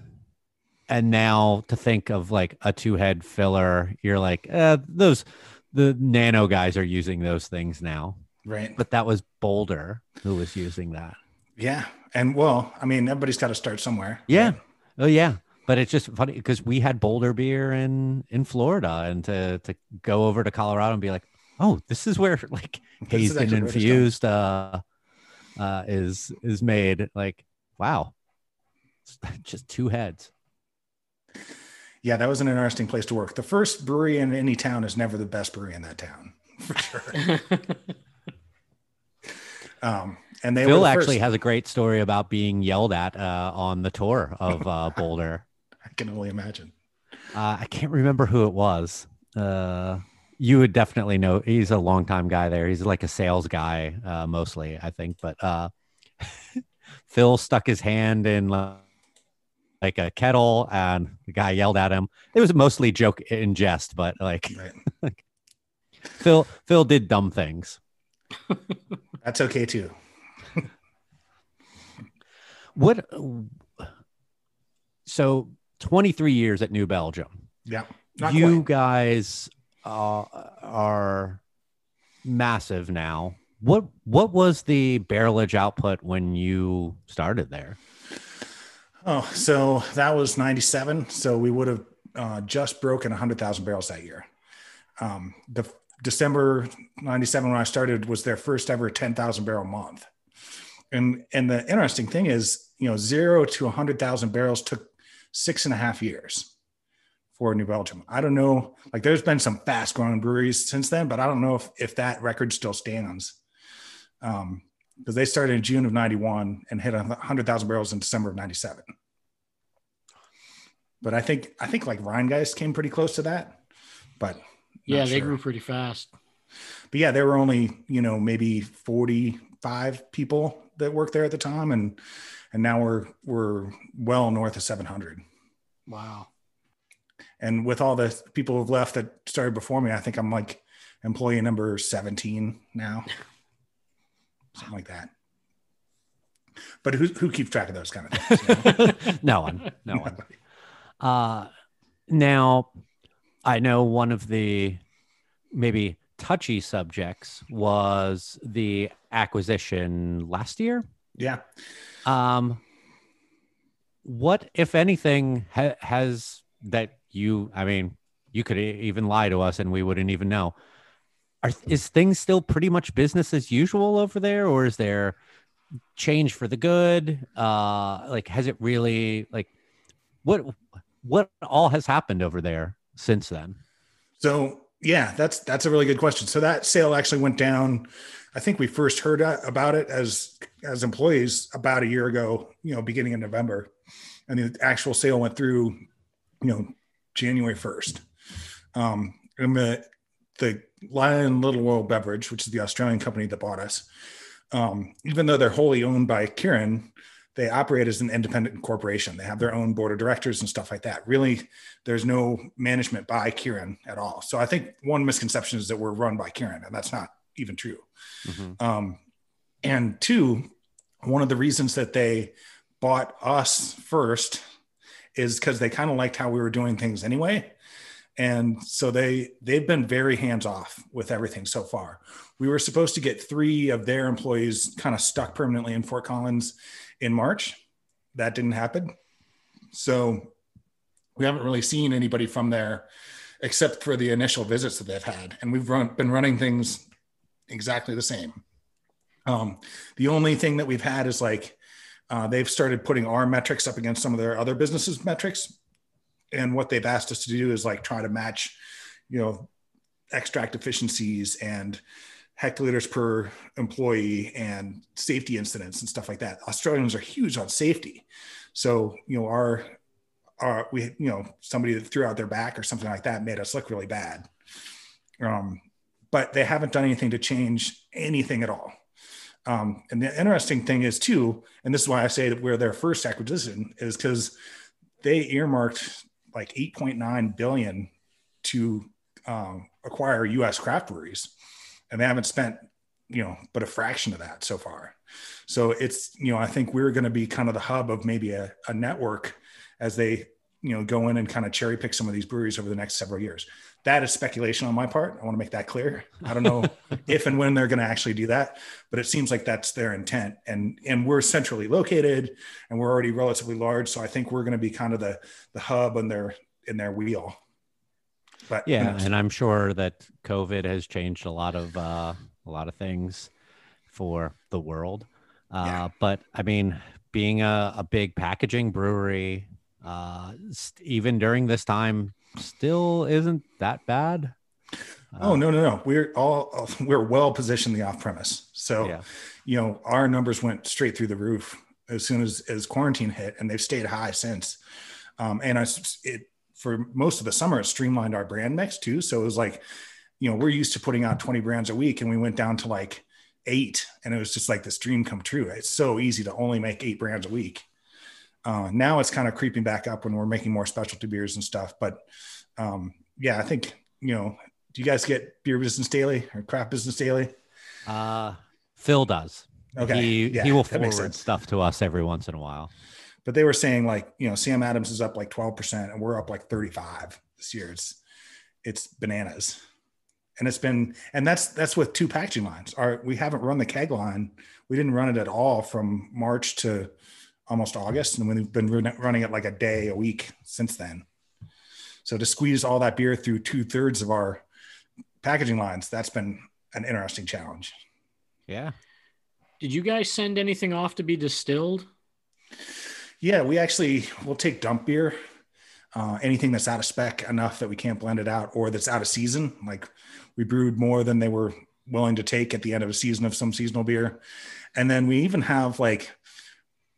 Speaker 1: and now to think of like a two head filler, you're like, uh, those the nano guys are using those things now,
Speaker 3: Right.
Speaker 1: but that was Boulder who was using that.
Speaker 3: Yeah. And well, I mean, everybody's got to start somewhere.
Speaker 1: Yeah.
Speaker 3: right?
Speaker 1: Oh yeah. But it's just funny because we had Boulder beer in in Florida, and to to go over to Colorado and be like, oh, this is where like hazed and
Speaker 3: actually where this
Speaker 1: infused uh, uh, is is made. Like, wow, It's just two heads.
Speaker 3: Yeah, that was an interesting place to work. The first brewery in any town is never the best brewery in that town, for sure. Um, and they
Speaker 1: Phil
Speaker 3: the
Speaker 1: actually has a great story about being yelled at uh, on the tour of uh, Boulder.
Speaker 3: I can only imagine.
Speaker 1: Uh, I can't remember who it was. Uh, you would definitely know. He's a long time guy there. He's like a sales guy, uh, mostly, I think. But uh, Phil stuck his hand in uh, like a kettle, and the guy yelled at him. It was mostly joke in jest, but like
Speaker 3: Right.
Speaker 1: Phil, Phil did dumb things.
Speaker 3: That's okay too.
Speaker 1: What? So, twenty three years at New Belgium.
Speaker 3: Yeah. Not
Speaker 1: you
Speaker 3: quite.
Speaker 1: guys uh, are massive now. What what was the barrelage output when you started there?
Speaker 3: Oh, so that was 97. So we would have uh, just broken 100,000 barrels that year. Um, the December 97 when I started was their first ever 10,000 barrel month. And, and the interesting thing is, you know, zero to 100,000 barrels took six and a half years for New Belgium. I don't know, like there's been some fast growing breweries since then, but I don't know if, if that record still stands. Um, because they started in June of 91 and hit 100,000 barrels in December of 97. But I think I think like Rhinegeist came pretty close to that. But
Speaker 4: yeah, they
Speaker 3: sure.
Speaker 4: grew pretty fast.
Speaker 3: But yeah, there were only, you know, maybe 45 people that worked there at the time and and now we're we're well north of 700.
Speaker 4: Wow.
Speaker 3: And with all the people who've left that started before me, I think I'm like employee number 17 now. Something like that. But who who keeps track of those kind of things? you know?
Speaker 1: no one, no one. Uh, now, I know one of the maybe touchy subjects was the acquisition last year.
Speaker 3: yeah.
Speaker 1: Um, what, if anything, ha- has that you? I mean, you could even lie to us, and we wouldn't even know. Are is things still pretty much business as usual over there, or is there change for the good? Uh, like, has it really like what what all has happened over there since then?
Speaker 3: So yeah, that's that's a really good question. So that sale actually went down. I think we first heard about it as as employees about a year ago. You know, beginning of November, and the actual sale went through. You know, January first. Um, and the the Lion Little World Beverage, which is the Australian company that bought us, um, even though they're wholly owned by Kirin, they operate as an independent corporation. They have their own board of directors and stuff like that. Really, there's no management by Kirin at all. So I think one misconception is that we're run by Kirin, and that's not even true. Um, and two, one of the reasons that they bought us first is because they kind of liked how we were doing things anyway. And so they they've been very hands off with everything so far. We were supposed to get three of their employees kind of stuck permanently in Fort Collins in March. That didn't happen. So we haven't really seen anybody from there except for the initial visits that they've had. And we've run, been running things exactly the same. Um, the only thing that we've had is like uh, they've started putting our metrics up against some of their other businesses' metrics. and what they've asked us to do is like try to match, you know, extract efficiencies and hectoliters per employee and safety incidents and stuff like that. Australians are huge on safety. So, you know, our, our, we, you know, somebody that threw out their back or something like that made us look really bad. Um, but they haven't done anything to change anything at all. Um, and the interesting thing is too, and this is why I say that we're their first acquisition is because they earmarked like 8.9 billion to um, acquire U.S. craft breweries, and they haven't spent you know but a fraction of that so far. So it's you know I think we're going to be kind of the hub of maybe a, a network as they you know go in and kind of cherry pick some of these breweries over the next several years that is speculation on my part. I want to make that clear. I don't know if and when they're going to actually do that, but it seems like that's their intent. And and we're centrally located, and we're already relatively large, so I think we're going to be kind of the the hub in their in their wheel.
Speaker 1: But yeah, and I'm sure that COVID has changed a lot of uh, a lot of things for the world. Uh, yeah. But I mean, being a, a big packaging brewery, uh, even during this time, still isn't that bad.
Speaker 3: Oh no no no! We're all we're well positioned the off premise. So, yeah. you know, our numbers went straight through the roof as soon as as quarantine hit, and they've stayed high since. Um, and I, it for most of the summer, it streamlined our brand mix too. So it was like, you know, we're used to putting out 20 brands a week, and we went down to like eight, and it was just like this dream come true. It's so easy to only make eight brands a week. Uh, now it's kind of creeping back up when we're making more specialty beers and stuff. But um, yeah, I think you know. Do you guys get Beer Business Daily or Craft Business Daily?
Speaker 1: Uh, Phil does. Okay, he yeah, he will forward stuff to us every once in a while.
Speaker 3: But they were saying like you know Sam Adams is up like twelve percent and we're up like thirty five this year. It's it's bananas and it's been and that's that's with two packaging lines our we haven't run the keg line we didn't run it at all from march to almost August, and we've been running it like a day a week since then. So to squeeze all that beer through two thirds of our packaging lines, that's been an interesting challenge.
Speaker 1: Yeah.
Speaker 4: Did you guys send anything off to be distilled?
Speaker 3: Yeah, we actually will take dump beer, uh, anything that's out of spec enough that we can't blend it out, or that's out of season. Like we brewed more than they were willing to take at the end of a season of some seasonal beer, and then we even have like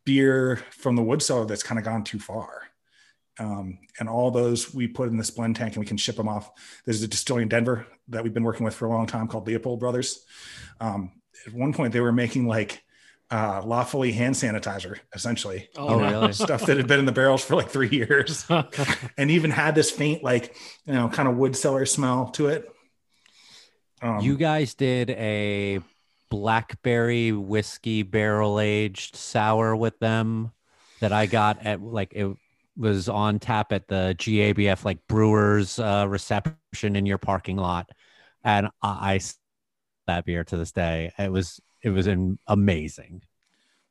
Speaker 3: beer from the wood cellar that's kind of gone too far. Um, and all those we put in this blend tank and we can ship them off. There's a distillery in Denver that we've been working with for a long time called Leopold Brothers. Um, at one point, they were making like uh, lawfully hand sanitizer, essentially.
Speaker 1: Oh, really?
Speaker 3: Stuff that had been in the barrels for like three years, and even had this faint, like you know, kind of wood cellar smell to it.
Speaker 1: Um, you guys did a blackberry whiskey barrel aged sour with them that I got at like it was on tap at the GABF like brewers uh, reception in your parking lot, and I, I that beer to this day. It was it was an amazing.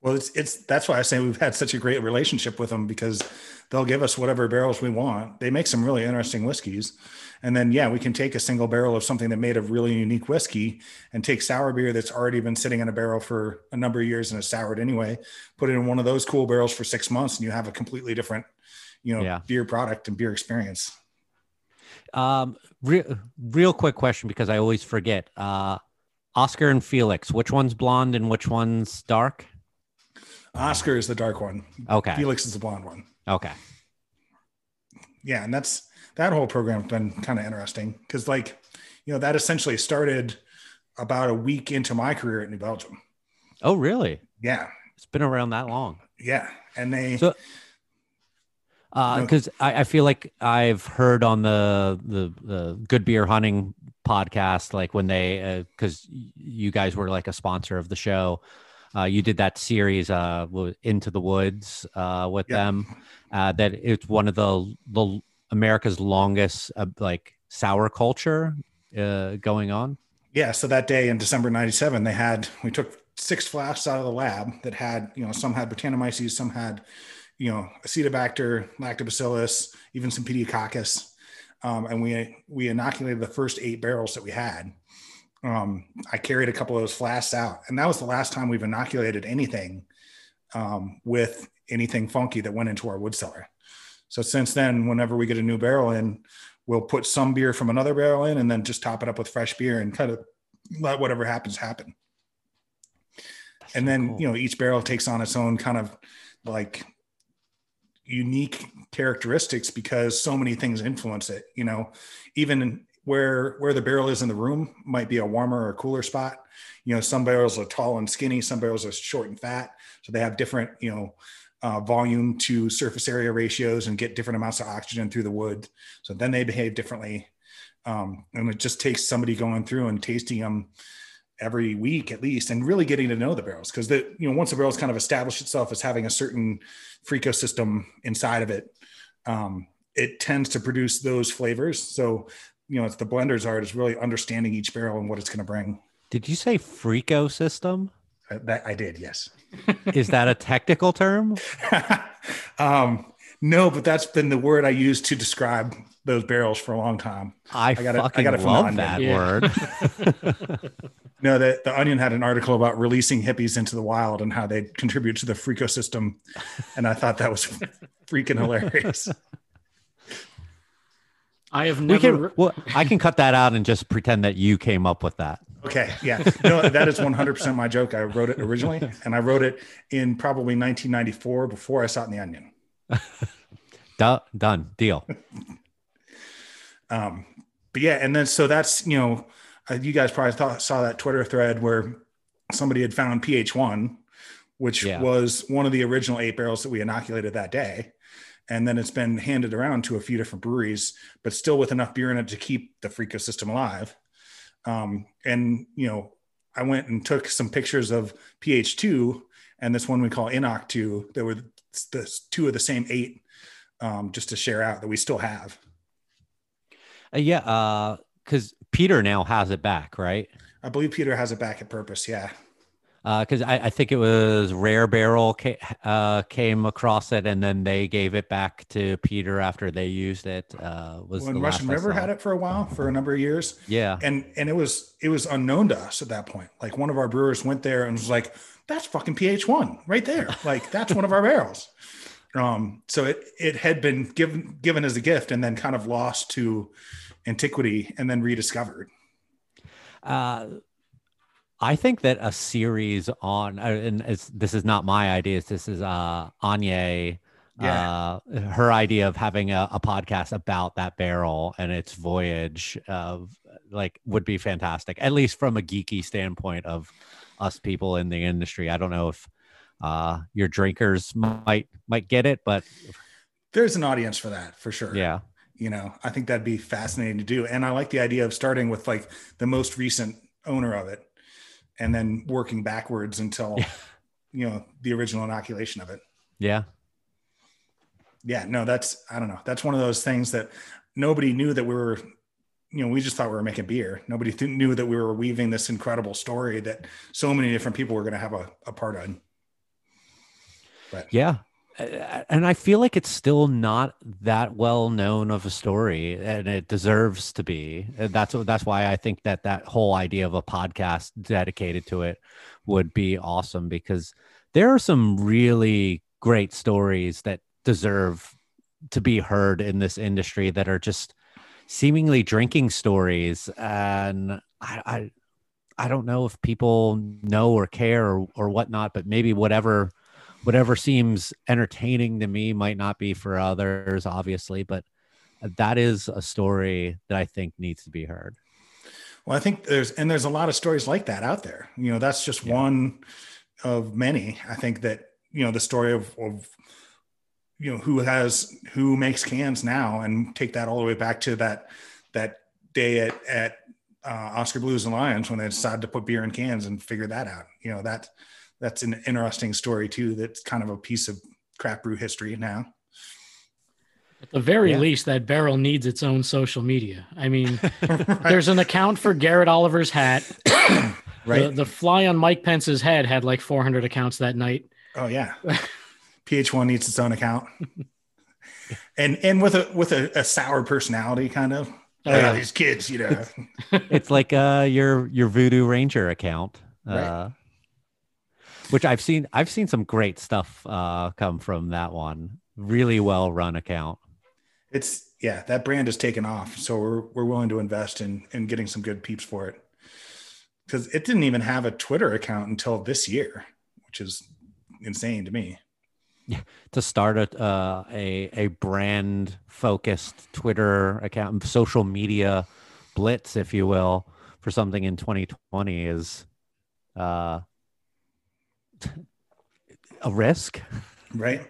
Speaker 3: Well, it's it's that's why I say we've had such a great relationship with them because they'll give us whatever barrels we want. They make some really interesting whiskeys, and then yeah, we can take a single barrel of something that made a really unique whiskey and take sour beer that's already been sitting in a barrel for a number of years and is soured anyway. Put it in one of those cool barrels for six months, and you have a completely different, you know, yeah. beer product and beer experience.
Speaker 1: Um, real real quick question because I always forget. Uh, Oscar and Felix, which one's blonde and which one's dark?
Speaker 3: Oscar is the dark one.
Speaker 1: Okay.
Speaker 3: Felix is the blonde one.
Speaker 1: Okay.
Speaker 3: Yeah, and that's that whole program's been kind of interesting because, like, you know, that essentially started about a week into my career at New Belgium.
Speaker 1: Oh, really?
Speaker 3: Yeah.
Speaker 1: It's been around that long.
Speaker 3: Yeah, and they. So,
Speaker 1: because uh, I, I feel like I've heard on the the the Good Beer Hunting podcast, like when they, because uh, you guys were like a sponsor of the show, uh, you did that series, uh, Into the Woods, uh, with yeah. them. Uh, that it's one of the the America's longest uh, like sour culture uh, going on.
Speaker 3: Yeah. So that day in December '97, they had we took six flasks out of the lab that had you know some had Brettanomyces, some had you know Acetobacter, Lactobacillus, even some Pediococcus, um, and we we inoculated the first eight barrels that we had um, I carried a couple of those flasks out, and that was the last time we've inoculated anything um, with anything funky that went into our wood cellar. So since then, whenever we get a new barrel in, we'll put some beer from another barrel in and then just top it up with fresh beer and kind of let whatever happens happen. and then,
Speaker 1: cool.
Speaker 3: you know, each barrel takes on its own kind of like unique characteristics because so many things influence it, you know, even where where the barrel is in the room might be a warmer or cooler spot. You know, some barrels are tall and skinny, some barrels are short and fat. So they have different, you know, uh, volume to surface area ratios and get different amounts of oxygen through the wood. So then they behave differently. Um, and it just takes somebody going through and tasting them every week at least and really getting to know the barrels because the you know once the barrel's kind of established itself as having a certain freaco system inside of it um, it tends to produce those flavors so you know it's the blender's art is really understanding each barrel and what it's going to bring
Speaker 1: Did you say Freako system?
Speaker 3: Uh, that i did yes
Speaker 1: Is that a technical term?
Speaker 3: um, no but that's been the word i use to describe those barrels for a long time
Speaker 1: I,
Speaker 3: got it- I
Speaker 1: fucking
Speaker 3: got it from
Speaker 1: love that
Speaker 4: Yeah.
Speaker 1: word.
Speaker 3: no the, the onion had an article about releasing hippies into the wild and how they contribute to the freaco system and i thought that was freaking hilarious
Speaker 4: I have
Speaker 1: we
Speaker 4: never.
Speaker 1: can. Well, I can cut that out and just pretend that you came up with that.
Speaker 3: Okay, yeah, no, that is 100% my joke. I wrote it originally, and I wrote it in probably 1994 before I saw it in the Onion.
Speaker 1: Du- done. Deal.
Speaker 3: Um, but yeah, and then so that's you know, uh, you guys probably thought, saw that Twitter thread where somebody had found PH1, which
Speaker 1: Yeah.
Speaker 3: was one of the original eight barrels that we inoculated that day. And then it's been handed around to a few different breweries, but still with enough beer in it to keep the Freako system alive. Um, and you know, I went and took some pictures of PH2 and this one we call Inoc 2. There were the two of the same eight, um, just to share out that we still have.
Speaker 1: Uh, yeah. Uh, because Peter now has it back, right?
Speaker 3: I believe Peter has it back at purpose. Yeah.
Speaker 1: Because I, I think it was Rare Barrel ca- uh, came across it, and then they gave it back to Peter after they used it. Uh, was
Speaker 3: When
Speaker 1: the
Speaker 3: Russian River had it for a while, for a number of years,
Speaker 1: Yeah,
Speaker 3: and and it was it was unknown to us at that point. Like one of our brewers went there and was like, "That's fucking PH one right there. Like that's one of our barrels." Um, so it it had been given given as a gift and then kind of lost to antiquity and then rediscovered.
Speaker 1: uh, I think that a series on, uh, and it's, this is not my ideas. This is uh, Anya.
Speaker 3: Yeah.
Speaker 1: Uh, her idea of having a, a podcast about that barrel and its voyage of like would be fantastic, at least from a geeky standpoint of us people in the industry. I don't know if uh, your drinkers might might get it, but
Speaker 3: There's an audience for that for sure.
Speaker 1: yeah,
Speaker 3: you know i think that'd be fascinating to do and i like the idea of starting with like the most recent owner of it and then working backwards until
Speaker 1: Yeah.
Speaker 3: you know the original inoculation of it
Speaker 1: yeah,
Speaker 3: yeah no that's i don't know that's one of those things that nobody knew that we were you know we just thought we were making beer nobody th- knew that we were weaving this incredible story that so many different people were going to have a, a part on. but
Speaker 1: Yeah. And I feel like it's still not that well known of a story, and it deserves to be. And that's that's why I think that that whole idea of a podcast dedicated to it would be awesome because there are some really great stories that deserve to be heard in this industry that are just seemingly drinking stories, and I. I I don't know if people know or care or, or whatnot, but maybe whatever whatever seems entertaining to me might not be for others, obviously, but that is a story that I think needs to be heard.
Speaker 3: Well, I think there's and there's a lot of stories like that out there. You know, that's just
Speaker 1: Yeah.
Speaker 3: one of many. I think that you know the story of, of you know who has who makes cans now, and take that all the way back to that that day at at uh, Oskar Blues and Lyons when they decided to put beer in cans and figure that out. You know that that's an interesting story too. That's kind of a piece of craft brew history now.
Speaker 4: At the very
Speaker 1: Yeah.
Speaker 4: least, that barrel needs its own social media. I mean,
Speaker 3: right.
Speaker 4: there's an account for Garrett Oliver's hat.
Speaker 3: right?
Speaker 4: The, the fly on Mike Pence's head had like 400 accounts that night.
Speaker 3: Oh yeah. PH1 needs its own account. and and with a with a, a sour personality kind of.
Speaker 4: Oh, yeah.
Speaker 3: these kids, you know.
Speaker 1: It's like uh, your your Voodoo Ranger account, uh,
Speaker 3: Right.
Speaker 1: Which I've seen. I've seen some great stuff uh, come from that one. really well run account.
Speaker 3: It's yeah, that brand has taken off. So we're we're willing to invest in in getting some good peeps for it. Because it didn't even have a Twitter account until this year, which is insane to me.
Speaker 1: Yeah, to start a uh, a a brand focused Twitter account, social media blitz, if you will, for something in 2020 is uh, a risk.
Speaker 3: Right.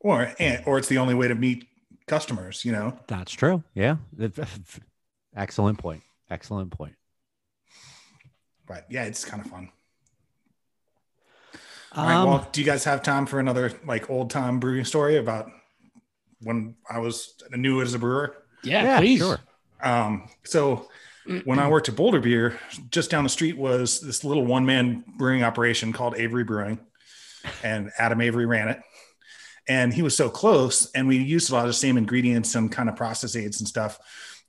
Speaker 3: Or and, or it's the only way to meet customers, you know.
Speaker 1: That's true. Yeah. Excellent point. Excellent point.
Speaker 3: But yeah, it's kind of fun. All right. Well,
Speaker 1: Um,
Speaker 3: do you guys have time for another like old time brewing story about when I was new as a brewer?
Speaker 4: Yeah,
Speaker 1: yeah,
Speaker 4: please.
Speaker 1: sure.
Speaker 3: Um, so when I worked at Boulder Beer, just down the street was this little one man brewing operation called Avery Brewing, and Adam Avery ran it. And he was so close, and we used a lot of the same ingredients and some kind of process aids and stuff.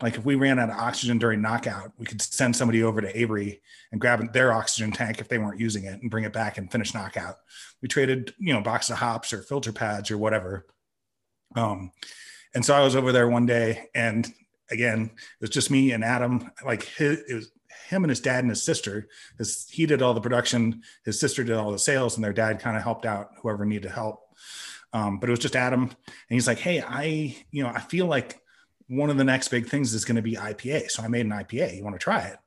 Speaker 3: Like if we ran out of oxygen during knockout, we could send somebody over to Avery and grab their oxygen tank if they weren't using it and bring it back and finish knockout. We traded, you know, box of hops or filter pads or whatever. Um, and so I was over there one day, and again, it was just me and Adam. Like his, it was him and his dad and his sister. His, he did all the production. His sister did all the sales, and their dad kind of helped out whoever needed help. Um, but it was just Adam, and he's like, "Hey, I, you know, I feel like one of the next big things is going to be IPA. So I made an IPA. You want to try it?"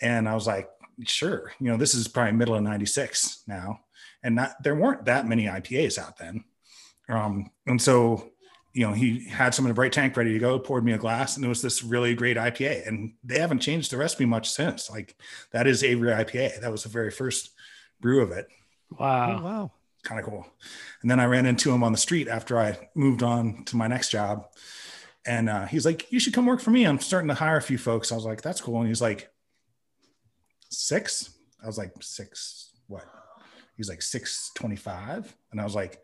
Speaker 3: And I was like, "Sure." You know, this is probably middle of '96 now, and not there weren't that many IPAs out then. Um, and so you know, he had some in a bright tank ready to go, poured me a glass, and it was this really great IPA. And they haven't changed the recipe much since. Like that is Avery IPA. That was the very first brew of it.
Speaker 1: Oh,
Speaker 4: Wow.
Speaker 1: wow.
Speaker 3: Kind of cool. And then I ran into him on the street after I moved on to my next job. And uh, he's like, You should come work for me. I'm starting to hire a few folks. I was like, That's cool. And he's like, Six? I was like, Six, what? He's like, 625. And I was like,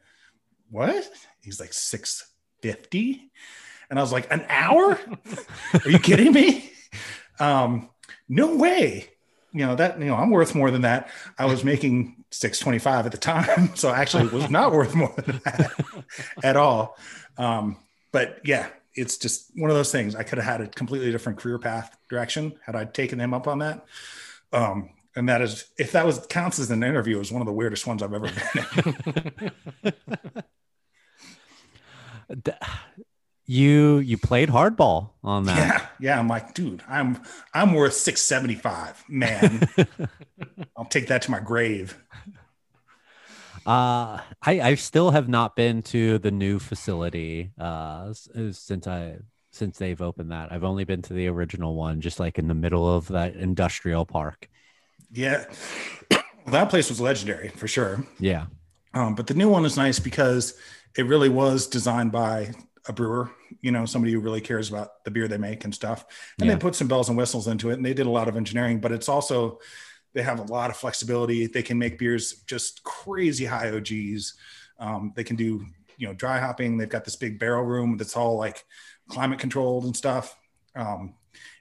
Speaker 3: What? He's like, 650. And I was like, An hour? Are you kidding me? Um, no way. You know, that, you know, I'm worth more than that. I was making 625 at the time. So actually was not worth more than that at all. Um, but yeah, it's just one of those things. I could have had a completely different career path direction had I taken him up on that. Um, and that is, if that was counts as an interview, it was one of the weirdest ones I've ever been in.
Speaker 1: You you played hardball on that.
Speaker 3: Yeah, yeah. I'm like, dude, I'm I'm worth 675. Man, I'll take that to my grave.
Speaker 1: Uh, I I still have not been to the new facility uh uh, since I since they've opened that. I've only been to the original one, just like in the middle of that industrial park.
Speaker 3: Yeah. that place was legendary for sure.
Speaker 1: Yeah.
Speaker 3: Um, but the new one is nice because it really was designed by a brewer, you know, somebody who really cares about the beer they make and stuff. And
Speaker 1: Yeah.
Speaker 3: they put some bells and whistles into it and they did a lot of engineering, but it's also, they have a lot of flexibility. They can make beers just crazy high OGs. Um, they can do, you know, dry hopping. They've got this big barrel room that's all like climate controlled and stuff. Um,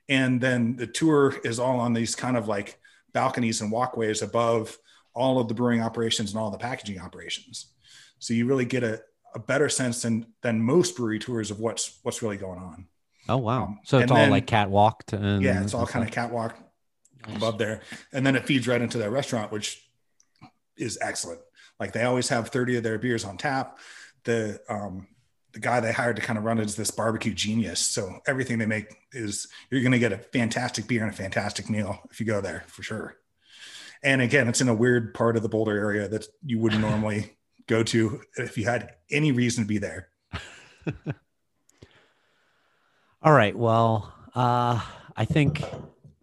Speaker 3: and then the tour is all on these kind of like balconies and walkways above all of the brewing operations and all the packaging operations. So you really get a, a better sense than than most brewery tours of what's what's really going on.
Speaker 1: Oh wow.
Speaker 3: Um,
Speaker 1: so it's all
Speaker 3: then-
Speaker 1: like catwalked and
Speaker 3: yeah, it's all kind of
Speaker 1: stuff.
Speaker 3: catwalk above there, and then it feeds right into their restaurant, which is excellent. Like they always have thirty of their beers on tap. The um, the guy they hired to kind of run it is this barbecue genius. So everything they make is you're going to get a fantastic beer and a fantastic meal if you go there for sure. And again, it's in a weird part of the Boulder area that you wouldn't normally go to if you had any reason to be there.
Speaker 1: All right. Well, uh, I think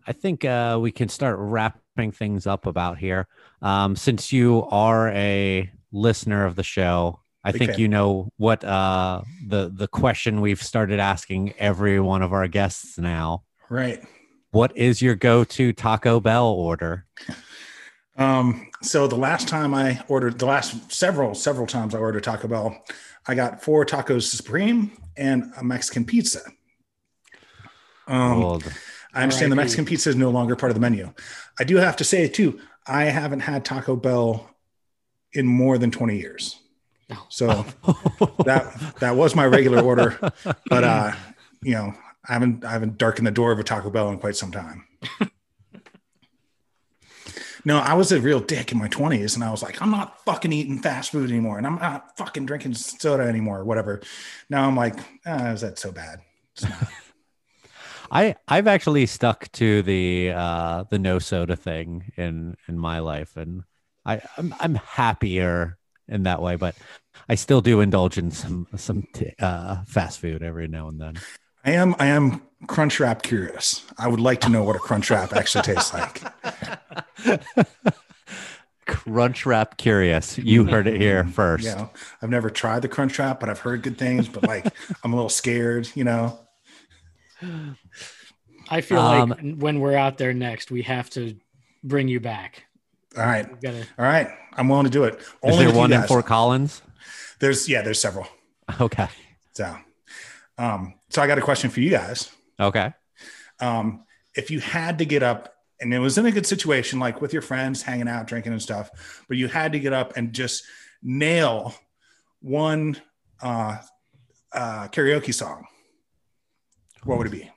Speaker 1: I think uh, we can start wrapping things up about here. Um, since you are a listener of the show, I
Speaker 3: Big
Speaker 1: think
Speaker 3: fan.
Speaker 1: you know what uh, the the question we've started asking every one of our guests now.
Speaker 3: Right.
Speaker 1: What is your go-to Taco Bell order?
Speaker 3: Um, so the last time I ordered, the last several, several times I ordered Taco Bell, I got four tacos supreme and a Mexican pizza. Um,
Speaker 1: Old.
Speaker 3: I understand the Mexican pizza is no longer part of the menu. I do have to say too, I haven't had Taco Bell in more than 20 years. So that that was my regular order, but uh, you know, I haven't I haven't darkened the door of a Taco Bell in quite some time. no, I was a real dick in my twenties, and I was like, I'm not fucking eating fast food anymore, and I'm not fucking drinking soda anymore, or whatever. Now I'm like, ah, is that so bad?
Speaker 1: I I've actually stuck to the uh the no soda thing in in my life and I I'm, I'm happier in that way but I still do indulge in some some t- uh fast food every now and then.
Speaker 3: I am I am crunch wrap curious. I would like to know what a crunch wrap actually tastes like.
Speaker 1: Crunch wrap curious. You heard it here first.
Speaker 3: You know, I've never tried the crunch wrap, but I've heard good things. But like, I'm a little scared. You know.
Speaker 4: I feel
Speaker 1: Um,
Speaker 4: like when we're out there next, we have to bring you back.
Speaker 3: All right.
Speaker 4: Gotta...
Speaker 3: All right. I'm willing to do it. Only
Speaker 1: there one in
Speaker 3: guys.
Speaker 1: Fort Collins?
Speaker 3: There's yeah, there's several.
Speaker 1: Okay.
Speaker 3: So, um, so I got a question for you guys.
Speaker 1: Okay.
Speaker 3: um, if you had to get up and it was in a good situation, like with your friends hanging out, drinking and stuff, but you had to get up and just nail one uh, uh, karaoke song, what would it be?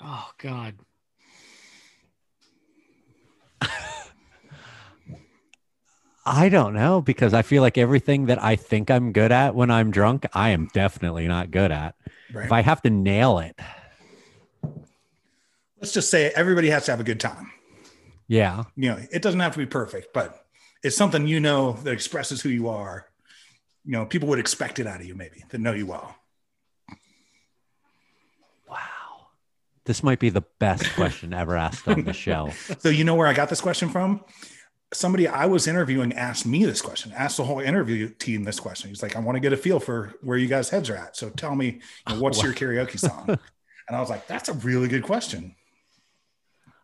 Speaker 4: Oh God.
Speaker 1: I don't know because I feel like everything that I think I'm good at when I'm drunk, I am definitely not good at.
Speaker 3: Right.
Speaker 1: If I have to nail it,
Speaker 3: Let's just say everybody has to have a good time.
Speaker 1: yeah.
Speaker 3: You know, it doesn't have to be perfect, but it's something you know that expresses who you are. You know, people would expect it out of you, maybe that know you well.
Speaker 1: Wow. This might be the best question ever asked on the show.
Speaker 3: So you know where I got this question from? Somebody I was interviewing asked me this question, asked the whole interview team this question. He's like, I want to get a feel for where you guys' heads are at. So tell me, you know, what's your karaoke song? And I was like, that's a really good question.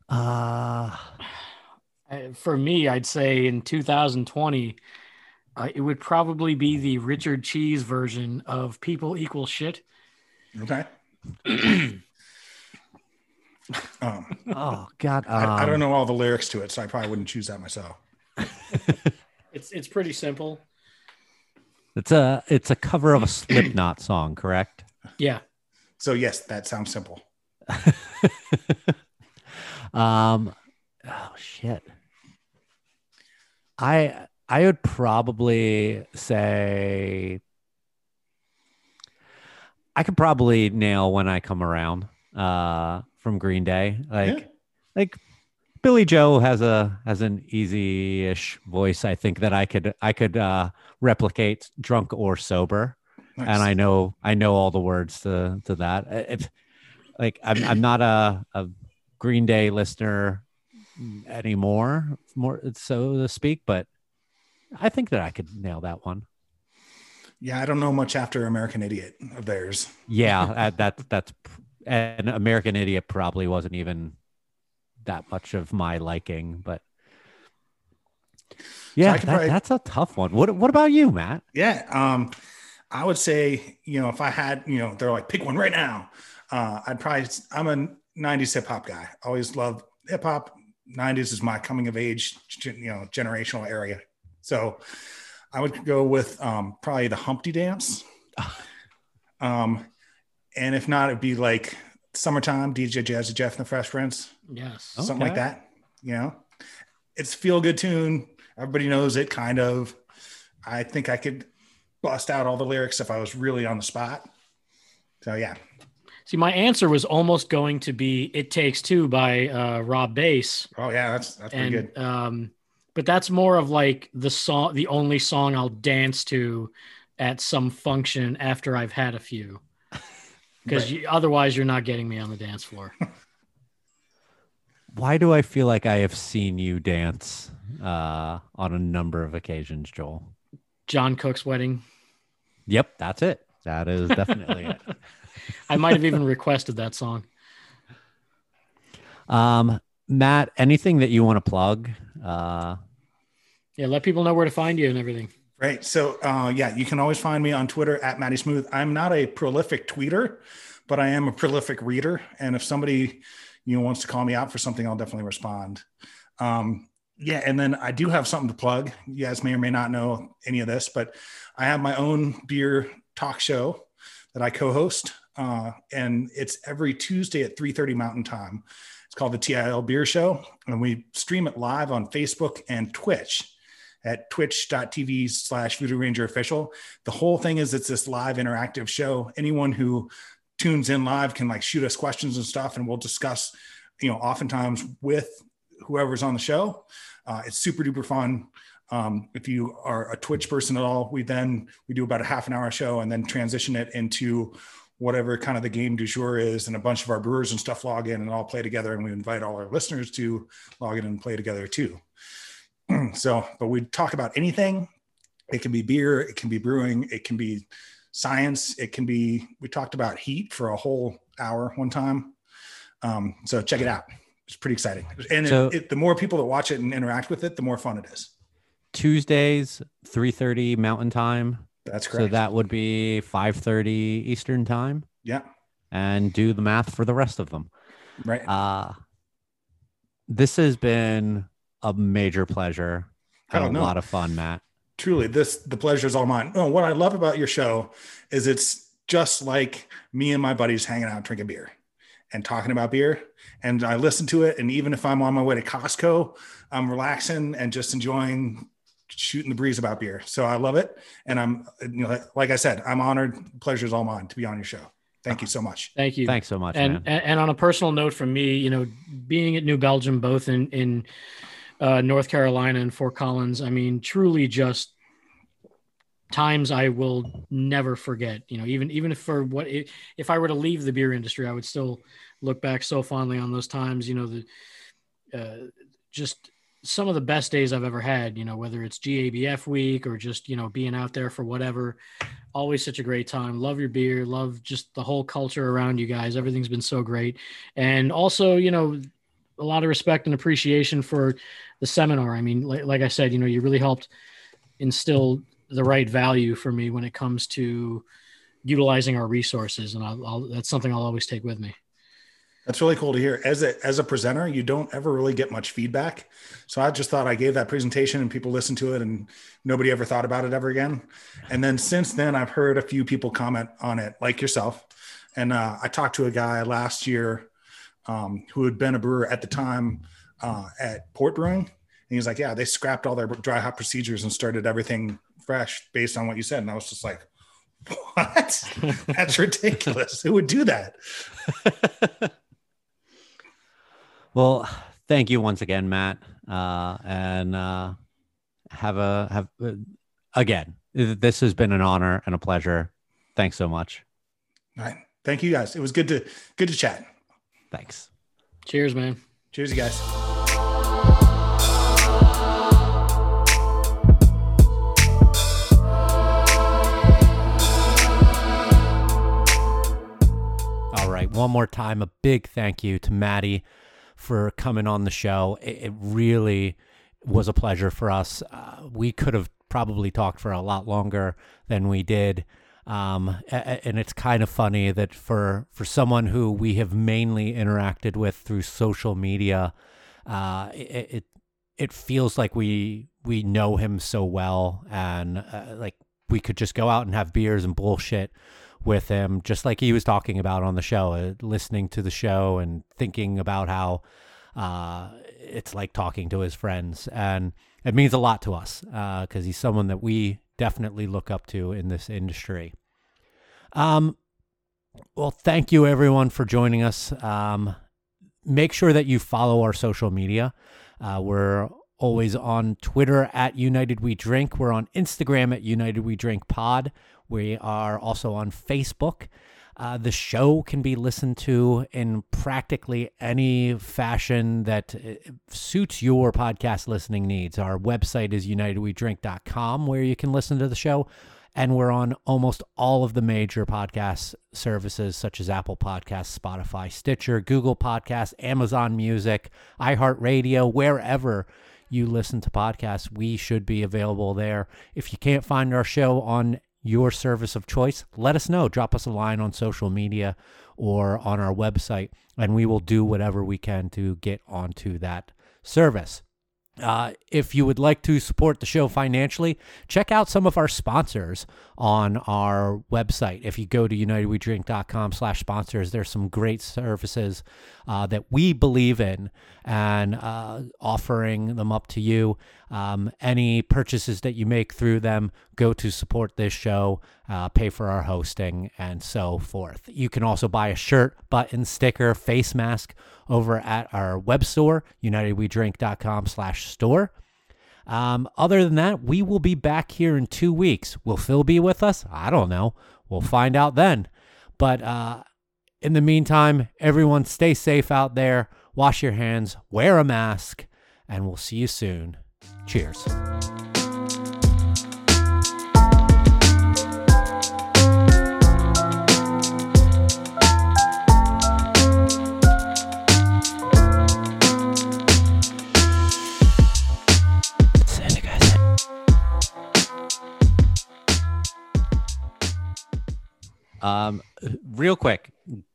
Speaker 1: Uh,
Speaker 4: For me, I'd say in 2020, uh, it would probably be the Richard Cheese version of "People Equal Shit."
Speaker 3: Okay. um,
Speaker 1: oh God. Um,
Speaker 3: I, I don't know all the lyrics to it, so I probably wouldn't choose that myself.
Speaker 4: It's it's pretty simple.
Speaker 1: It's a it's a cover of a Slipknot song, correct?
Speaker 4: Yeah.
Speaker 3: So yes, that sounds simple.
Speaker 1: Um, oh shit. I I would probably say I could probably nail when I come around. Uh, from Green Day, like
Speaker 3: Yeah.
Speaker 1: like Billie Joe has a has an easy-ish voice. I think that I could I could uh, replicate drunk or sober
Speaker 3: Nice.
Speaker 1: and I know I know all the words to to that. If like I'm I'm not a, a Green Day listener anymore, more so to speak, but I think that I could nail that one.
Speaker 3: yeah, I don't know much after American Idiot of theirs.
Speaker 1: Yeah, that that's an American Idiot probably wasn't even that much of my liking, but yeah,
Speaker 3: could
Speaker 1: that,
Speaker 3: probably-
Speaker 1: that's a tough one. What what about you, Matt?
Speaker 3: Yeah. Um, I would say, you know, if I had, you know, they're like, pick one right now. Uh, I'd probably, I'm a 90s hip hop guy. Always love hip hop. 90s is my coming of age, you know, generational area. So I would go with um, probably the Humpty Dance. Um, and if not, it'd be like Summertime, DJ Jazzy Jeff and the Fresh Prince,
Speaker 4: Yes.
Speaker 3: something like that. You know, it's feel good tune. Everybody knows it, kind of. I think I could bust out all the lyrics if I was really on the spot. So yeah,
Speaker 4: See, my answer was almost going to be "It Takes Two by uh, Rob Base,
Speaker 3: oh yeah, that's that's pretty
Speaker 4: and
Speaker 3: good.
Speaker 4: um, but that's more of like the song, the only song I'll dance to at some function after I've had a few. Because
Speaker 3: Right.
Speaker 4: otherwise, you're not getting me on the dance floor.
Speaker 1: Why do I feel like I have seen you dance uh, on a number of occasions, Joel?
Speaker 4: John Cook's wedding.
Speaker 1: Yep, that's it. That is definitely it.
Speaker 4: I might have even requested that song.
Speaker 1: Um, Matt, anything that you want to plug? Uh,
Speaker 4: Yeah, let people know where to find you and everything.
Speaker 3: Right. So uh, yeah, you can always find me on Twitter at Matty Smooth. I'm not a prolific tweeter, but I am a prolific reader. And if somebody you know wants to call me out for something, I'll definitely respond. Um, yeah, and then I do have something to plug. You guys may or may not know any of this, but I have my own beer talk show that I co-host, uh, and it's every Tuesday at 3:30 Mountain Time. It's called the TIL Beer Show, and we stream it live on Facebook and Twitch at twitch.tv slash voodoo ranger official. The whole thing is it's this live interactive show. Anyone who tunes in live can like shoot us questions and stuff and we'll discuss you know oftentimes with whoever's on the show. Uh, it's super duper fun. Um, if you are a twitch person at all we then we do about a half an hour show and then transition it into whatever kind of the game du jour is and a bunch of our brewers and stuff log in and all play together and we invite all our listeners to log in and play together too so, but we talk about anything. It can be beer, it can be brewing, it can be science, it can be. We talked about heat for a whole hour one time. Um, so check it out. It's pretty exciting, and
Speaker 1: So-
Speaker 3: it, it, the more people that watch it and interact with it, the more fun it is.
Speaker 1: Tuesdays, 3:30 Mountain Time.
Speaker 3: That's correct.
Speaker 1: So that would be 5:30 Eastern Time
Speaker 3: yeah,
Speaker 1: and do the math for the rest of them.
Speaker 3: right.
Speaker 1: Uh this has been a major pleasure and
Speaker 3: Oh,
Speaker 1: a
Speaker 3: no.
Speaker 1: lot of fun, Matt.
Speaker 3: truly this the pleasure is all mine no, what i love about your show is it's just like me and my buddies hanging out drinking beer and talking about beer and i listen to it and even if i'm on my way to costco i'm relaxing and just enjoying shooting the breeze about beer so i love it and i'm you know like, like i said i'm honored pleasure is all mine to be on your show thank you so much
Speaker 4: Thank you.
Speaker 1: Thanks so much,
Speaker 4: and,
Speaker 1: man.
Speaker 4: and and on a personal note from me, you know, being at New Belgium, both in in uh, North Carolina and Fort Collins, I mean, truly just times I will never forget. You know, even even if for what if I were to leave the beer industry, I would still look back so fondly on those times. You know, the uh, just some of the best days I've ever had. You know, whether it's GABF week or just you know being out there for whatever. Always such a great time. Love your beer. Love just the whole culture around you guys. Everything's been so great, and also you know a lot of respect and appreciation for the seminar. I mean, like, like I said, you know, you really helped instill the right value for me when it comes to utilizing our resources, and I'll, I'll, that's something I'll always take with me.
Speaker 3: That's really cool to hear. As a as a presenter, you don't ever really get much feedback. So I just thought I gave that presentation and people listened to it and nobody ever thought about it ever again. And then since then, I've heard a few people comment on it, like yourself. And uh, I talked to a guy last year um, who had been a brewer at the time uh, at Port Brewing, and he was like, "Yeah, they scrapped all their dry hop procedures and started everything fresh based on what you said." And I was just like, "What? That's ridiculous. Who would do that?"
Speaker 1: Well, thank you once again, Matt. Uh, and uh, have a have uh, again. This has been an honor and a pleasure. Thanks so much.
Speaker 3: All right. Thank you guys. It was good to good to chat.
Speaker 1: Thanks.
Speaker 4: Cheers, man.
Speaker 3: Cheers, you guys.
Speaker 1: All right. One more time, a big thank you to Matty for coming on the show. It, it really was a pleasure for us. Uh, we could have probably talked for a lot longer than we did. Um, and it's kind of funny that for, for someone who we have mainly interacted with through social media, uh, it, it, it feels like we, we know him so well and uh, like we could just go out and have beers and bullshit with him, just like he was talking about on the show, uh, listening to the show and thinking about how uh, it's like talking to his friends. And it means a lot to us because he's someone that we definitely look up to in this industry. Um, well, thank you everyone for joining us. Um, make sure that you follow our social media. Uh, we're always on Twitter at United We Drink. We're on Instagram at United We Drink Pod. We are also on Facebook. Uh, the show can be listened to in practically any fashion that uh, suits your podcast listening needs. Our website is unitedwedrink.com where you can listen to the show. And we're on almost all of the major podcast services such as Apple Podcasts, Spotify, Stitcher, Google Podcasts, Amazon Music, iHeartRadio, wherever you listen to podcasts, we should be available there. If you can't find our show on your service of choice, let us know. Drop us a line on social media or on our website, and we will do whatever we can to get onto that service. Uh, if you would like to support the show financially, check out some of our sponsors on our website. If you go to unitedwedrink.com slash sponsors, there's some great services uh, that we believe in and uh, offering them up to you. Um, any purchases that you make through them go to support this show, uh, pay for our hosting, and so forth. You can also buy a shirt, button, sticker, face mask over at our web store, unitedwedrink.com slash store. Um, other than that, we will be back here in two weeks. Will Phil be with us? I don't know. We'll find out then. But uh, in the meantime, everyone stay safe out there. Wash your hands, wear a mask, and we'll see you soon. Cheers. Um, real quick,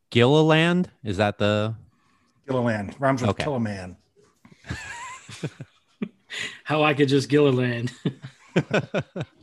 Speaker 1: Gilliland is that the
Speaker 3: Gilliland rhymes with
Speaker 1: Okay.
Speaker 3: Killaman.
Speaker 4: How I could just Gilliland.